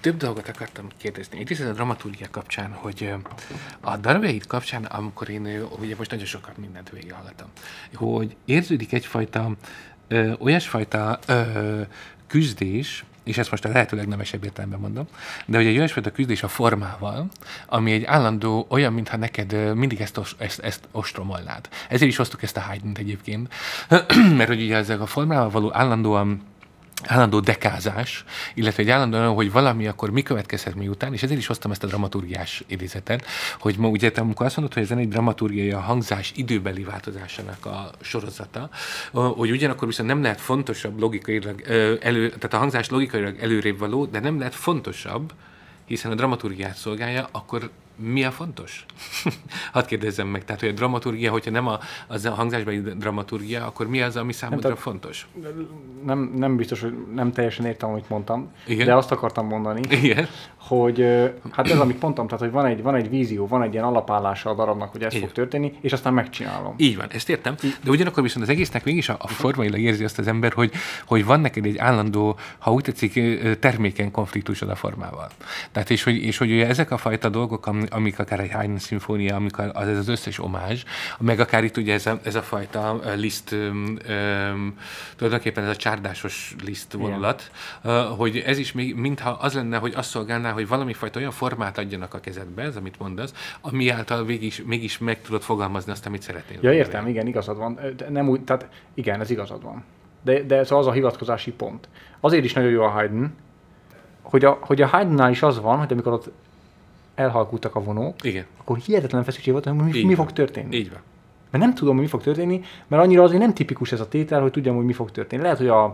több dolgot akartam kérdezni. Ez a dramaturgia kapcsán, hogy a darabjaid kapcsán, amikor én ugye most nagyon sokat mindent végighallgattam, hogy érződik egyfajta ö, olyasfajta ö, küzdés, és ezt most a lehető legnemesebb értelemben mondom, de hogy egy olyasfajta küzdés a formával, ami egy állandó, olyan, mintha neked mindig ezt, os, ezt, ezt ostromolnád. Ezért is hoztuk ezt a Haydn-t egyébként, mert hogy ugye ezek a formával való állandóan állandó dekázás, illetve egy állandó olyan, hogy valami akkor mi következhet miután, és ezért is hoztam ezt a dramaturgiás idézetet, hogy ma ugye te amikor azt mondod, hogy ez egy dramaturgiai a hangzás időbeli változásának a sorozata, hogy ugyanakkor viszont nem lehet fontosabb logikailag elő, tehát a hangzás logikailag előrébb való, de nem lehet fontosabb, hiszen a dramaturgiát szolgálja, akkor mi a fontos? Hadd kérdezzem meg, tehát hogy a dramaturgia, hogyha nem a, az a hangzásbeli dramaturgia, akkor mi az, ami számodra tehát- fontos? Nem, nem biztos, hogy nem teljesen értem, amit mondtam, Igen. de azt akartam mondani, Igen. Hogy hát ez, amit mondtam, tehát hogy van egy, van egy vízió, van egy ilyen alapállása a darabnak, hogy ez Igen. fog történni, és aztán megcsinálom. Így van, ezt értem, de ugyanakkor viszont az egésznek mégis a, a formailag érzi azt az ember, hogy, hogy van neked egy állandó, ha úgy tetszik, ö, termékeny konfliktusod a formával. Tehát és hogy, és hogy ugye ezek a fajta dolgok, am- amik akár egy Haydn szimfónia, amik az, ez az összes omázs, meg akár itt ugye ez a, ez a fajta liszt, öm, öm, tulajdonképpen ez a csárdásos liszt vonulat, hogy ez is még, mintha az lenne, hogy azt szolgálná, hogy valami fajta olyan formát adjanak a kezedbe, ez amit mondasz, ami által mégis, mégis meg tudod fogalmazni azt, amit szeretnél. Ja, mondani. értem, igen, igazad van. Nem úgy, tehát igen, ez igazad van. De, de ez az a hivatkozási pont. Azért is nagyon jó a Haydn, hogy a, hogy a Haydnnál is az van, hogy amikor ott elhalkultak a vonók, Igen. akkor hihetetlen feszültség volt, hogy mi, Így mi van. fog történni. Így van. Mert nem tudom, hogy mi fog történni, mert annyira azért nem tipikus ez a tétel, hogy tudjam, hogy mi fog történni. Lehet, hogy a...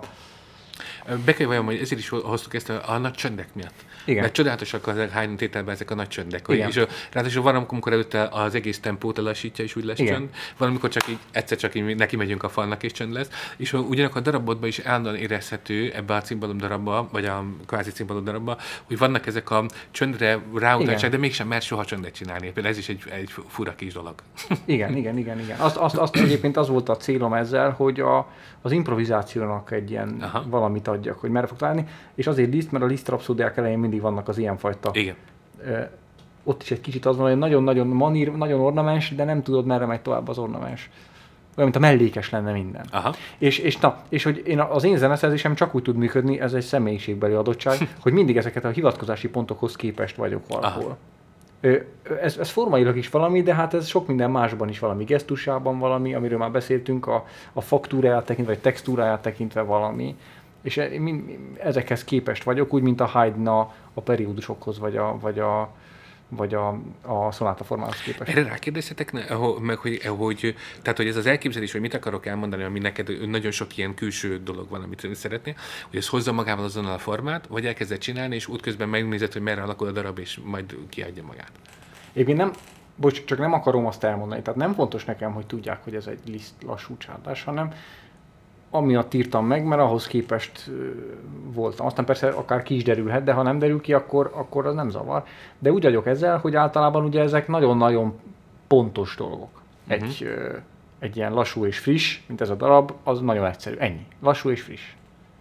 Be kell valljam, hogy ezért is hoztuk ezt a, a nagy csöndek miatt. Igen. Mert csodálatosak az Haydn tételben ezek a nagy csöndek. Igen. és ráadásul van, amikor előtte az egész tempót elassítja, és úgy lesz Igen. csönd. Valamikor csak így, egyszer csak így neki megyünk a falnak, és csönd lesz. És ugyanakkor a darabodban is állandóan érezhető ebbe a cimbalom darabba, vagy a kvázi cimbalom darabba, hogy vannak ezek a csöndre ráutaltság, Igen. de mégsem mer soha csöndet csinálni. Például ez is egy, egy fura kis dolog. Igen, igen, igen, igen. Azt, azt, azt egyébként az volt a célom ezzel, hogy a, az improvizációnak egy ilyen. Aha. valamit adjak, hogy merre fog találni, és azért Liszt, mert a Liszt rapszódiák elején mindig vannak az ilyenfajta Igen. ö, ott is egy kicsit az van, hogy nagyon-nagyon manír, nagyon ornamens, de nem tudod, merre megy tovább az ornamens. Olyan, mint a mellékes lenne minden. Aha. És, és, na, és hogy én az én zeneszerzésem csak úgy tud működni, ez egy személyiségbeli adottság, hogy mindig ezeket a hivatkozási pontokhoz képest vagyok valahol. Aha. Ez, ez formailag is valami, de hát ez sok minden másban is valami, gesztusában valami, amiről már beszéltünk, a, a faktúráját tekintve, vagy textúráját tekintve valami. És e- ezekhez képest vagyok, úgy, mint a Haydn a, a periódusokhoz, vagy a, vagy a, vagy a, a szonáta formához képest. Erre rákérdezhetek, meg hogy, hogy, tehát, hogy ez az elképzelés, hogy mit akarok elmondani, ami neked nagyon sok ilyen külső dolog van, amit szeretnél, hogy ez hozza magával azonnal a formát, vagy elkezded csinálni, és útközben megnézed, hogy merre alakul a darab, és majd kiadja magát. Egyébként nem, bocs, csak nem akarom azt elmondani, tehát nem fontos nekem, hogy tudják, hogy ez egy liszt lassú csárdás, hanem amiatt írtam meg, mert ahhoz képest voltam. Aztán persze akár ki is derülhet, de ha nem derül ki, akkor, akkor az nem zavar. De úgy vagyok ezzel, hogy általában ugye ezek nagyon-nagyon pontos dolgok. Egy, ö, egy ilyen lassú és friss, mint ez a darab, az nagyon egyszerű. Ennyi. Lassú és friss.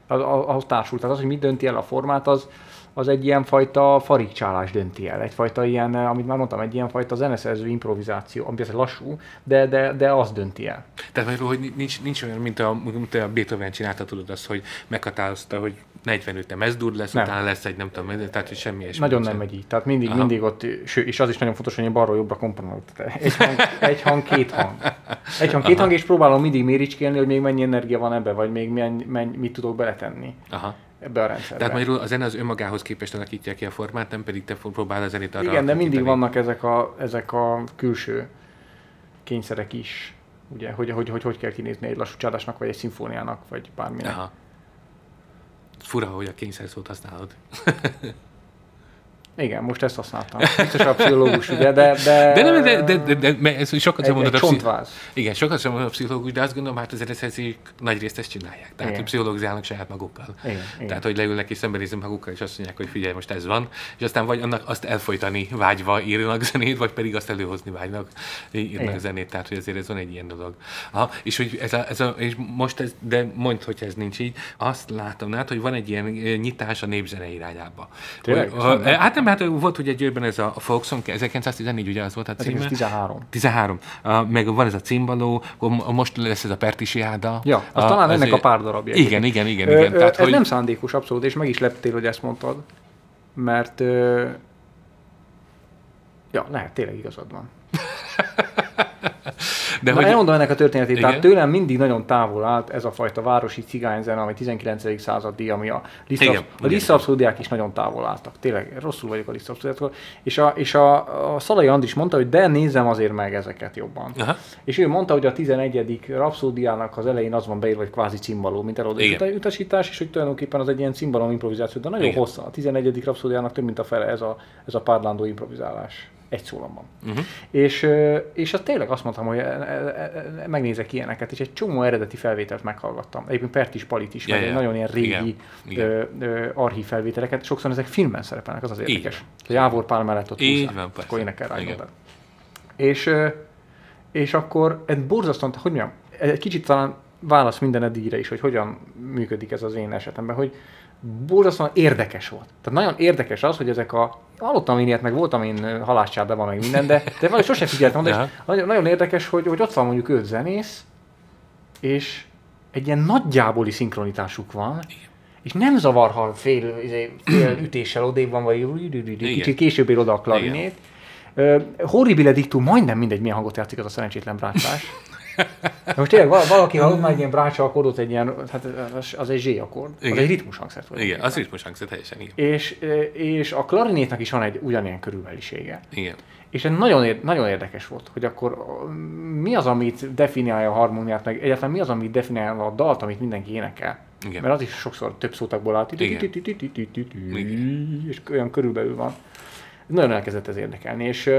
Az, ahhoz társul. Tehát az, hogy mit dönti el a formát, az, az egy ilyen fajta farigcsálás dönti el. Egyfajta ilyen, eh, amit már mondtam, egy ilyen fajta zeneszerző improvizáció, ami persze lassú, de, de, de az dönti el. Tehát magyarul, hogy nincs, nincs olyan, mint a, mint a Beethoven csinálta, tudod azt, hogy meghatározta, hogy 45 nem ez dur lesz, Nem. utána lesz egy nem tudom, tehát hogy semmi ilyesmi. Nagyon nem megy így. Tehát mindig, Aha. mindig ott, ső, és az is nagyon fontos, hogy én balról jobbra komponálok. Egy hang, egy hang, két hang. Egy hang, két hang, és próbálom mindig méricskélni, hogy még mennyi energia van ebbe, vagy még milyen, mennyi, mit tudok beletenni Aha. Ebbe a rendszerbe. Tehát magyarul a zene az önmagához képest alakítja ki a formát, nem pedig te próbálod a zenét arra Igen, de mindig vannak ezek a, ezek a külső kényszerek is. Ugye, hogy, hogy, hogy, hogy kell kinézni egy lassú csádásnak, vagy egy szimfóniának, vagy bárminek. Aha. Fura, hogy a kényszer szót használod. Igen, most ezt használtam. Biztos a pszichológus, ugye, de... De, De, nem, de, de, de, de, de ez sokat sem mondod a csontváz. Igen, sokat sem mondod a pszichológus, de azt gondolom, hát az zeneszerzők nagy részt ezt csinálják. Tehát Igen. pszichológizálnak saját magukkal. Igen, igen. Tehát, hogy leülnek és szembenéznek magukkal, és azt mondják, hogy figyelj, most ez van, és aztán vagy annak azt elfolytani vágyva írnak zenét, vagy pedig azt előhozni vágynak, írnak Igen. zenét. Tehát, hogy azért ez van egy ilyen dolog. Aha, és hogy ez a, ez a, és most ez, de mondd, hogy ez nincs így, azt látom, hát, hogy van egy ilyen eh, nyitás a népzene irányába. Tényleg? Hogy, hát nem, hát volt ugye győrben ez a Folk Song, 1914 ugye az volt a címe. 13. 13. Uh, meg van ez a cimbaló, akkor most lesz ez a Pertisiáda. Ja, az talán ennek azért- a pár darabja. Igen, igen, igen, Ö, igen. ö, Tehát, ez hogy... nem szándékos, abszolút, és meg is leptél, hogy ezt mondtad. Mert... Ö... Ja, lehet, tényleg igazad van. de Na, hogy... elmondom ennek a történetét. Igen. Tehát tőlem mindig nagyon távol állt ez a fajta városi cigányzene, ami 19. századi, ami a. Lisztabszódiák is nagyon távol álltak. Tényleg, rosszul vagyok a Lisztabszódiáktól. És a, és a, a Szalai Andris mondta, hogy de nézzem azért meg ezeket jobban. Aha. És ő mondta, hogy a 11. rapszódiának az elején az van beírva, hogy kvázi cimbaló, mint eladó utasítás, és hogy tulajdonképpen az egy ilyen cimbalom improvizáció, de nagyon Igen. hosszú. A 11. rapszódiának több mint a fele ez a, ez a párlándó improvizálás. Egy szólamban. Uh-huh. És, ö, és azt tényleg azt mondtam, hogy e- e- e- megnézek ilyeneket, és egy csomó eredeti felvételt meghallgattam. Egyébként Pertis Palit is, Ja, meg ja. egy nagyon ilyen régi Igen. Igen. ö, ö, archív felvételeket. Sokszor ezek filmben szerepelnek, az az érdekes. van. Hogy Jávor Pál mellett ott Így van, és akkor énekel rá Igen. És, és akkor ez borzasztóan, hogy mondjam, egy kicsit talán válasz minden eddigire is, hogy hogyan működik ez az én esetemben, hogy borzasztóan érdekes volt. Tehát nagyon érdekes az, hogy ezek a... Hallottam én ilyet, meg voltam én halászcsárdában, meg minden, de, de valahogy sosem figyeltem, de nagyon, nagyon érdekes, hogy, hogy ott van mondjuk öt zenész, és egy ilyen nagyjáboli szinkronitásuk van, és nem zavar, ha fél, izé, fél ütéssel odébb van, vagy kicsit később ér oda a klarinét. Uh, horribile dictum, majdnem mindegy, milyen hangot játszik az a szerencsétlen brácsás. Most tényleg val- valaki hallott már egy ilyen brácsa akkordot, egy ilyen, hát az, az egy Z akkord, az Igen. egy ritmus hangszer. Igen, az ritmus hangszer teljesen, igen. És, és a klarinétnak is van egy ugyanilyen körülbelisége. Igen. És ez nagyon, nagyon érdekes volt, hogy akkor ö, mi az, amit definiálja a harmóniát, meg egyáltalán mi az, amit definiálja a dalt, amit mindenki énekel. Igen. Mert az is sokszor több szótakból áll, és olyan körülbelül van. Nagyon elkezdett ez érdekelni, és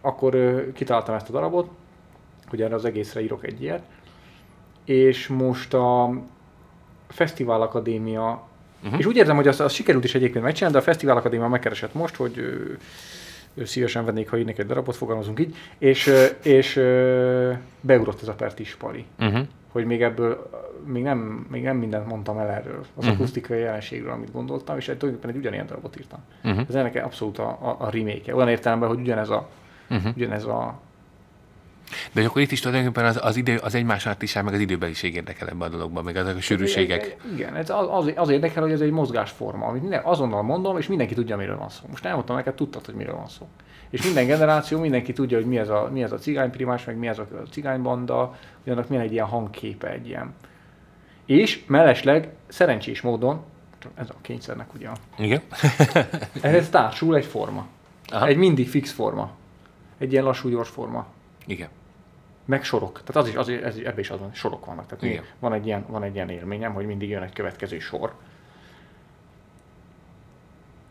akkor kitaláltam ezt a darabot, hogy erre az egészre írok egy ilyet, és most a Fesztivál Akadémia, uh-huh. és úgy érzem, hogy az, az sikerült is egyébként megcsinálni, de a Fesztivál Akadémia megkeresett most, hogy ö, ö, szívesen vennék, ha írnék egy darabot, fogalmazunk így, és, és beugrott ez a Pertis Pali Uh-huh. hogy még ebből még nem, még nem mindent mondtam el erről, az uh-huh. akusztikai jelenségről, amit gondoltam, és egy, tulajdonképpen egy ugyanilyen darabot írtam. Uh-huh. Ez ennek abszolút a, a, a remake Olyan értelemben, hogy ugyanez a, uh-huh. ugyanez a De akkor itt is tulajdonképpen az, az, idő, az egymás artiság, meg az időbeliség érdekel ebben a dologban, meg azok a sűrűségek. Igen, ez az, az, az érdekel, hogy ez egy mozgásforma, amit minden, azonnal mondom, és mindenki tudja, miről van szó. Most elmondtam neked, tudtad, hogy miről van szó. És minden generáció, mindenki tudja, hogy mi ez a, mi ez a cigányprimás, meg mi ez a cigánybanda, hogy annak milyen egy ilyen hangképe, egy ilyen. És mellesleg szerencsés módon, ez a kényszernek ugye, Igen? ehhez társul egy forma. Aha. Egy mindig fix forma. Egy ilyen lassú, gyors forma. Igen. Meg sorok. Tehát az is, az, ez, ebben is az van, sorok vannak. Tehát. Igen. van, egy ilyen, van egy ilyen élményem, hogy mindig jön egy következő sor.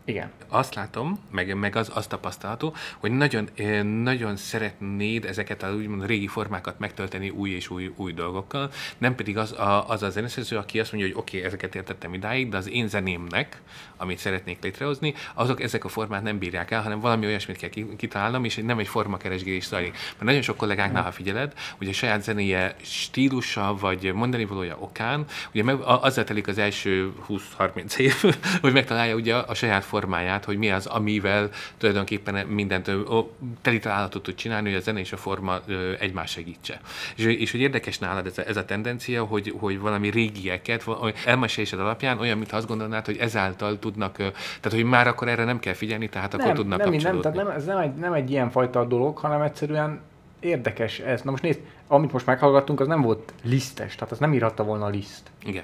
Igen. Azt látom, meg, meg az, azt tapasztalható, hogy nagyon, eh, nagyon szeretnéd ezeket a úgymond régi formákat megtölteni új és új, új dolgokkal, nem pedig az a, az a zeneszerző, aki azt mondja, hogy oké, okay, ezeket értettem idáig, de az én zenémnek, amit szeretnék létrehozni, azok ezek a formát nem bírják el, hanem valami olyasmit kell ki- kitalálnom, és nem egy formakeresgélés zajlik. Mert nagyon sok kollégánknál, ha figyeled, hogy a saját zenéje stílusa, vagy mondani valója okán, ugye meg, azzal telik az első 20-30 év, hogy megtalálja ugye a saját formáját, hogy mi az, amivel tulajdonképpen mindent ö, ö, teli találatot tud csinálni, hogy a zene és a forma egymás segítse. És, és hogy érdekes nálad ez a, ez a tendencia, hogy, hogy valami régieket, elmesélésed alapján olyan, mintha azt gondolnád, hogy ezáltal tudnak, tehát hogy már akkor erre nem kell figyelni, tehát akkor nem, tudnak nem, nem, kapcsolódni. tehát nem, ez nem egy, nem egy ilyen fajta dolog, hanem egyszerűen érdekes ez. Na most nézd, amit most meghallgattunk, az nem volt lisztes, tehát az nem írhatta volna a liszt. Igen.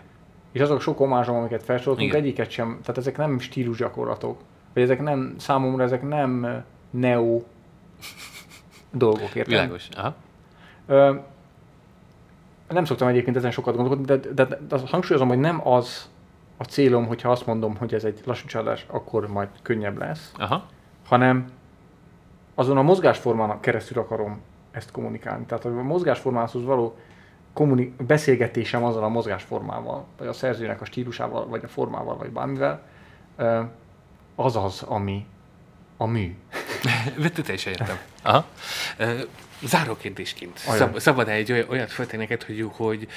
És azok sok omázsom, amiket felsoroltunk, egyiket sem, tehát ezek nem stílusgyakorlatok. Vagy ezek nem, számomra ezek nem neo dolgok, érted? Világos. Aha. Ö, nem szoktam egyébként ezen sokat gondolkodni, de, de, de, de hangsúlyozom, hogy nem az a célom, hogyha azt mondom, hogy ez egy lassú csalás, akkor majd könnyebb lesz, Aha. hanem azon a mozgásformán keresztül akarom ezt kommunikálni. Tehát a mozgásformához való kommuni- beszélgetésem azzal a mozgásformával, vagy a szerzőnek a stílusával, vagy a formával, vagy bármivel, az az, ami a mű. Teljesen értem. Aha. Ö, Záró kérdésként. Olyan. Szab, szabad egy oly- olyat föltenni neked, hogy, hogy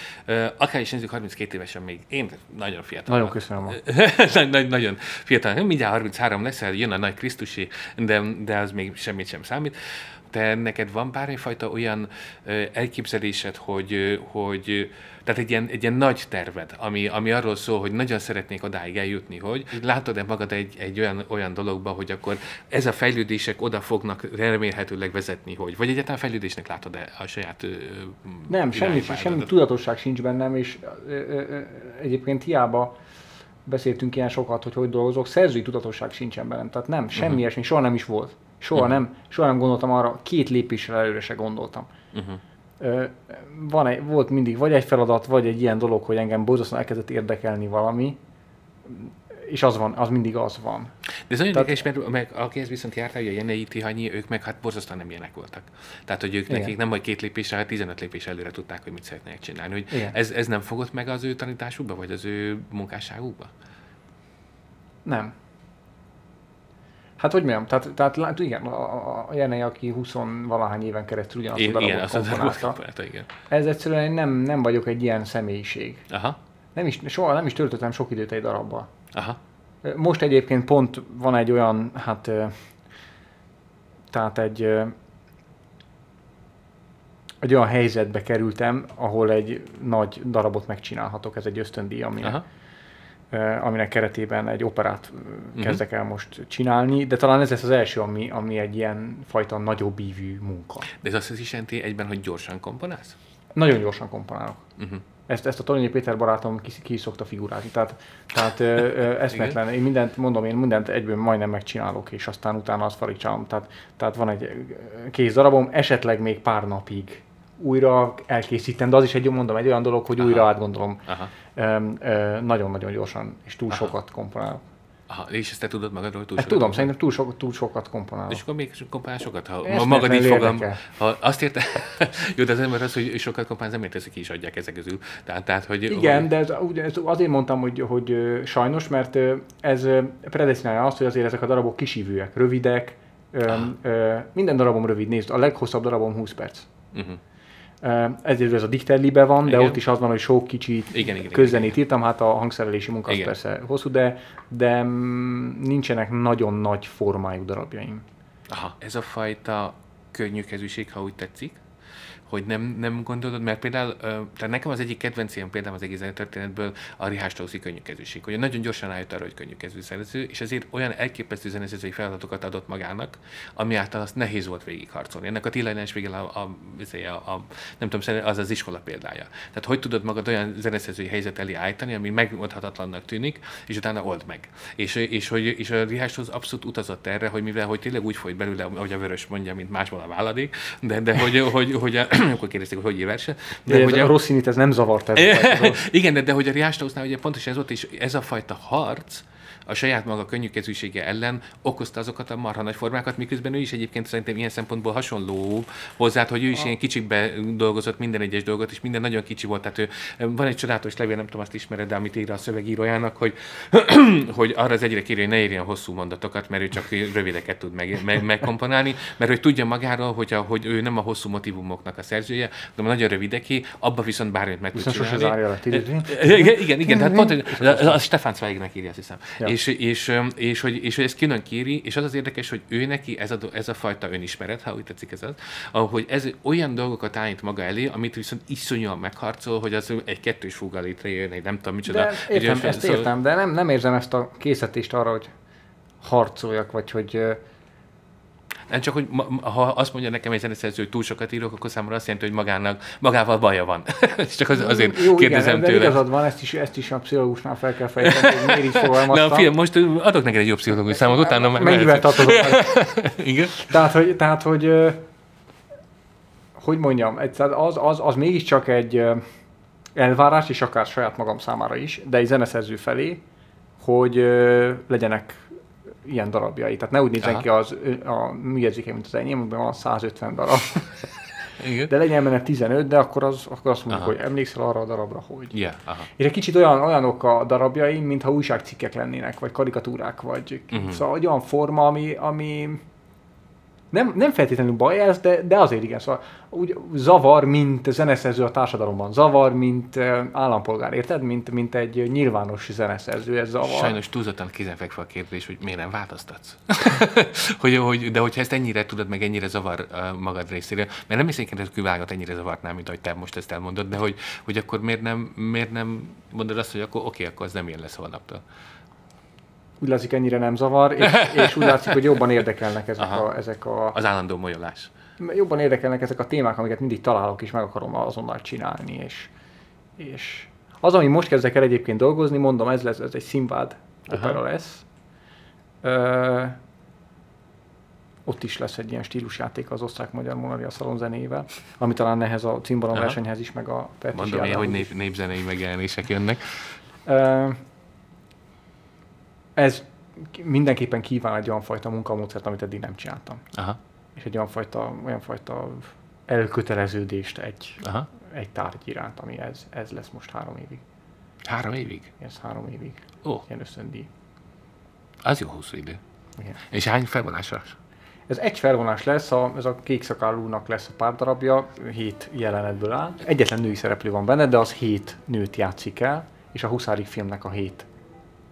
akár is nézzük 32 évesen még, én nagyon fiatal. Nagyon köszönöm. Nagy- nagy- nagyon fiatal. Mindjárt 33 leszel, jön a nagy Krisztusi, de, de az még semmit sem számít. Te neked van bármifajta olyan elképzelésed, hogy, hogy tehát egy ilyen, egy ilyen nagy terved, ami, ami arról szól, hogy nagyon szeretnék odáig eljutni, hogy látod-e magad egy, egy olyan, olyan dologba, hogy akkor ez a fejlődések oda fognak remélhetőleg vezetni, hogy vagy egyáltalán fejlődésnek látod-e a saját ö, Nem, semmi, semmi tudatosság sincs bennem, és ö, ö, egyébként hiába beszéltünk ilyen sokat, hogy hogy dolgozok, szerzői tudatosság sincsen bennem. Tehát nem, semmi uh-huh. ilyesmi, soha nem is volt. Soha, uh-huh. nem, soha nem gondoltam arra, két lépéssel előre se gondoltam. Uh-huh. Ö, van egy, volt mindig vagy egy feladat, vagy egy ilyen dolog, hogy engem borzasztóan elkezdett érdekelni valami, és az van, az mindig az van. De ez nagyon Tehát- érdekes, mert meg, akihez viszont jártál, ugye Jenei Tihanyi, ők meg hát borzasztóan nem ilyenek voltak. Tehát, hogy ők Igen. nekik nem vagy két lépésre, hát 15 lépés előre tudták, hogy mit szeretnének csinálni. Hogy Igen. ez, ez nem fogott meg az ő tanításukba, vagy az ő munkásságukba? Nem. Hát hogy mondjam, tehát, tehát lát, igen, a, a- Jenei, aki 20 valahány éven keresztül ugyanazt a darabot komponálta, komponálta, igen. ez egyszerűen én nem, nem vagyok egy ilyen személyiség. Aha, Nem is, soha nem is töltöttem sok időt egy darabbal. aha, Most egyébként pont van egy olyan, hát, tehát egy, egy olyan helyzetbe kerültem, ahol egy nagy darabot megcsinálhatok, ez egy ösztöndíj, aminek, aha. Ö, aminek keretében egy operát ö, kezdek el most csinálni, de talán ez lesz az első, ami, ami egy ilyen fajta nagyobb ívű munka. De ez azt is jelenti egyben, hogy gyorsan komponálsz? Nagyon gyorsan komponálok. Uh-huh. Ezt, ezt a Tolonyi Péter barátom ki, ki szokta figurázni. Tehát, tehát ö, ö, eszmetlen. Én mindent, mondom, én mindent egyből majdnem megcsinálok, és aztán utána azt farigcsálom. Tehát, tehát van egy ö, kész darabom, esetleg még pár napig újra elkészítem, de az is egy, mondom, egy olyan dolog, hogy Aha. újra átgondolom. Aha. Nagyon-nagyon gyorsan, és túl Aha. sokat komponálok. Aha, és ezt te tudod magadról túl Hát sokat? tudom, szerintem túl, so, túl sokat komponálok. És akkor még komponál sokat, ha Eszmetlenül magad így érdekel. ha azt érte, jó, de az ember az, hogy sokat kompánz, nem értesz, ki is adják ezek közül. Tehát, tehát hogy, Igen, hogy, de ez, ugye, ez azért mondtam, hogy, hogy sajnos, mert ez predestinálja azt, hogy azért ezek a darabok kisívűek, rövidek. Ö, Aha. ö, minden darabom rövid, nézd, a leghosszabb darabom 20 perc. uh-huh. Ezért ez a Dikterlibe van, de Igen. ott is az van, hogy sok kicsi Igen, igen, közzenét írtam, hát a hangszerelési munka az Igen. persze hosszú, de, de mm, nincsenek nagyon nagy formájú darabjaim. Aha, ez a fajta könnyű kezűség, ha úgy tetszik, hogy nem, nem gondolod, mert például, tehát nekem az egyik kedvenc ilyen példám az egész történetből a könnyű kezűség, hogy nagyon gyorsan rájött arra, hogy könnyű kezű szerző, és ezért olyan elképesztő zeneszerzői feladatokat adott magának, ami által azt nehéz volt végigharcolni. Ennek a Tilla Spiegel a, a, a, a, a, nem tudom, az az iskola példája. Tehát hogy tudod magad olyan zeneszerzői helyzet elé állítani, ami megoldhatatlannak tűnik, és utána old meg. És, és, hogy, és a Strauss abszolút utazott erre, hogy mivel hogy tényleg úgy folyt belőle, ahogy a vörös mondja, mint másból a váladék, de, de hogy, hogy, hogy, a, akkor kérdezték, hogy hogy ír verse. De, de hogy a Rosszinit ez nem zavart ez. igen, de, de hogy a Riás Straussnál ugye pontosan ez volt, és ez a fajta harc, a saját maga könnyű kezűsége ellen okozta azokat a marha nagy formákat, miközben ő is egyébként szerintem ilyen szempontból hasonló hozzá, hogy ő is ilyen kicsikbe dolgozott minden egyes dolgot, és minden nagyon kicsi volt. Tehát ő, van egy csodálatos levél, nem tudom, azt ismered, de amit ír a szövegírójának, hogy, hogy arra az egyre kérő, hogy ne írjon hosszú mondatokat, mert ő csak rövideket tud meg, meg, megkomponálni, mert hogy tudja magáról, hogy, a, hogy ő nem a hosszú motivumoknak a szerzője, de a nagyon rövideké, abba viszont bármit meg tud csinálni. Igen, igen, igen, tehát pont, a Stefan Zweignek írja, azt hiszem. Ja. És, és, és, hogy, és hogy ezt külön kéri, és az az érdekes, hogy ő neki ez a, ez a fajta önismeret, ha úgy tetszik ez az, ahogy ez olyan dolgokat állít maga elé, amit viszont iszonyúan megharcol, hogy az egy kettős fúga létrejön, egy nem tudom micsoda. De értem, ezt szóval- értem, de nem, nem érzem ezt a készítést arra, hogy harcoljak, vagy hogy Nem csak, hogy ma, ha azt mondja nekem egy zeneszerző, hogy túl sokat írok, akkor számomra azt jelenti, hogy magának, magával baja van. Csak az, azért Jó, kérdezem igen, tőle. igazad van, ezt is, ezt is a pszichológusnál fel kell fejteni, hogy miért így fogalmaztam. Na, fiam, most adok neked egy jobb pszichológus számot, utána meg Mennyivel tartozom? Igen? Tehát, hogy, tehát, hogy, hogy mondjam, az, az, az mégiscsak egy elvárás, és akár saját magam számára is, de egy zeneszerző felé, hogy legyenek ilyen darabjai. Tehát ne úgy nézzen Aha. ki az, a műjegyzéke, mint az enyém, amiben van 150 darab. Igen. De legyen benne 15, de akkor, az, akkor azt mondjuk, Aha. hogy emlékszel arra a darabra, hogy. Ja, aha. És egy kicsit olyan, olyanok a darabjaim, mintha újságcikkek lennének, vagy karikatúrák, vagy uh-huh. szóval olyan forma, ami, ami nem, nem feltétlenül baj ez, de, de azért igen, szóval úgy zavar, mint zeneszerző a társadalomban, zavar, mint állampolgár, érted? Mint, mint egy nyilvános zeneszerző, ez zavar. Sajnos túlzottan kézenfekvő a kérdés, hogy miért nem változtatsz. hogy, hogy, de hogyha ezt ennyire tudod, meg ennyire zavar magad részéről, mert nem hiszem, hogy ez külvágat ennyire zavarná, mint ahogy te most ezt elmondod, de hogy, hogy akkor miért nem, miért nem mondod azt, hogy akkor oké, akkor az nem ilyen lesz holnaptól. Úgy látszik, ennyire nem zavar, és, és úgy látszik, hogy jobban érdekelnek ezek Aha. a, ezek a Az állandó molyolás. jobban érdekelnek ezek a témák, amiket mindig találok, és meg akarom azonnal csinálni, és, és az, ami most kezdek el egyébként dolgozni, mondom, ez lesz, ez egy színvád opera lesz. Ö, ott is lesz egy ilyen stílusjáték az osztrák-magyar Monaria Szalon zenével, ami talán nehez a cimbalom versenyhez is, meg a Mondom én, hogy nép, népzenei megjelenések jönnek. Ö, ez mindenképpen kíván egy olyan fajta munkamódszert, amit eddig nem csináltam. Aha, És egy olyan fajta, olyan fajta elköteleződést egy, aha. egy tárgy iránt, ami ez, ez lesz most három évig. Három évig? Ez három évig. Ó, Ilyen ösztöndíj. az jó hosszú idő. Igen. És hány felvonásra? Ez egy felvonás lesz, a, ez a kék szakálúnak lesz a pár darabja, hét jelenetből áll. Egyetlen női szereplő van benne, de az hét nőt játszik el, és a huszárik filmnek a hét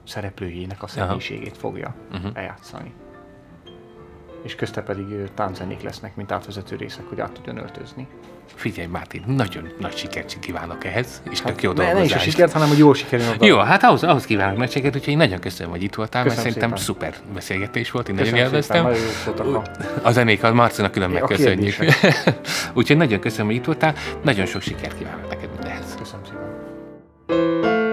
szereplőjének a személyiségét fogja Mhm. eljátszani. És közte pedig ö, tánczenék lesznek, mint átvezető részek, hogy át tudjon öltözni. Figyelj, Mártin, nagyon nagy sikert kívánok ehhez, és tök jó ne, ne is a dolgozást. sikert, hanem hogy jól sikerüljön a Jó, hát ahhoz, ahhoz kívánok nagy sikert, úgyhogy én nagyon köszönöm, hogy itt voltál, mert Köszönöm szerintem szépen. szuper beszélgetés volt, én Köszönöm nagyon szépen, élveztem. nagyon a zenék, a Marcinak külön megköszönjük. úgyhogy nagyon köszönöm, hogy itt voltál, nagyon sok sikert kívánok neked mindehhez. Köszönöm szépen.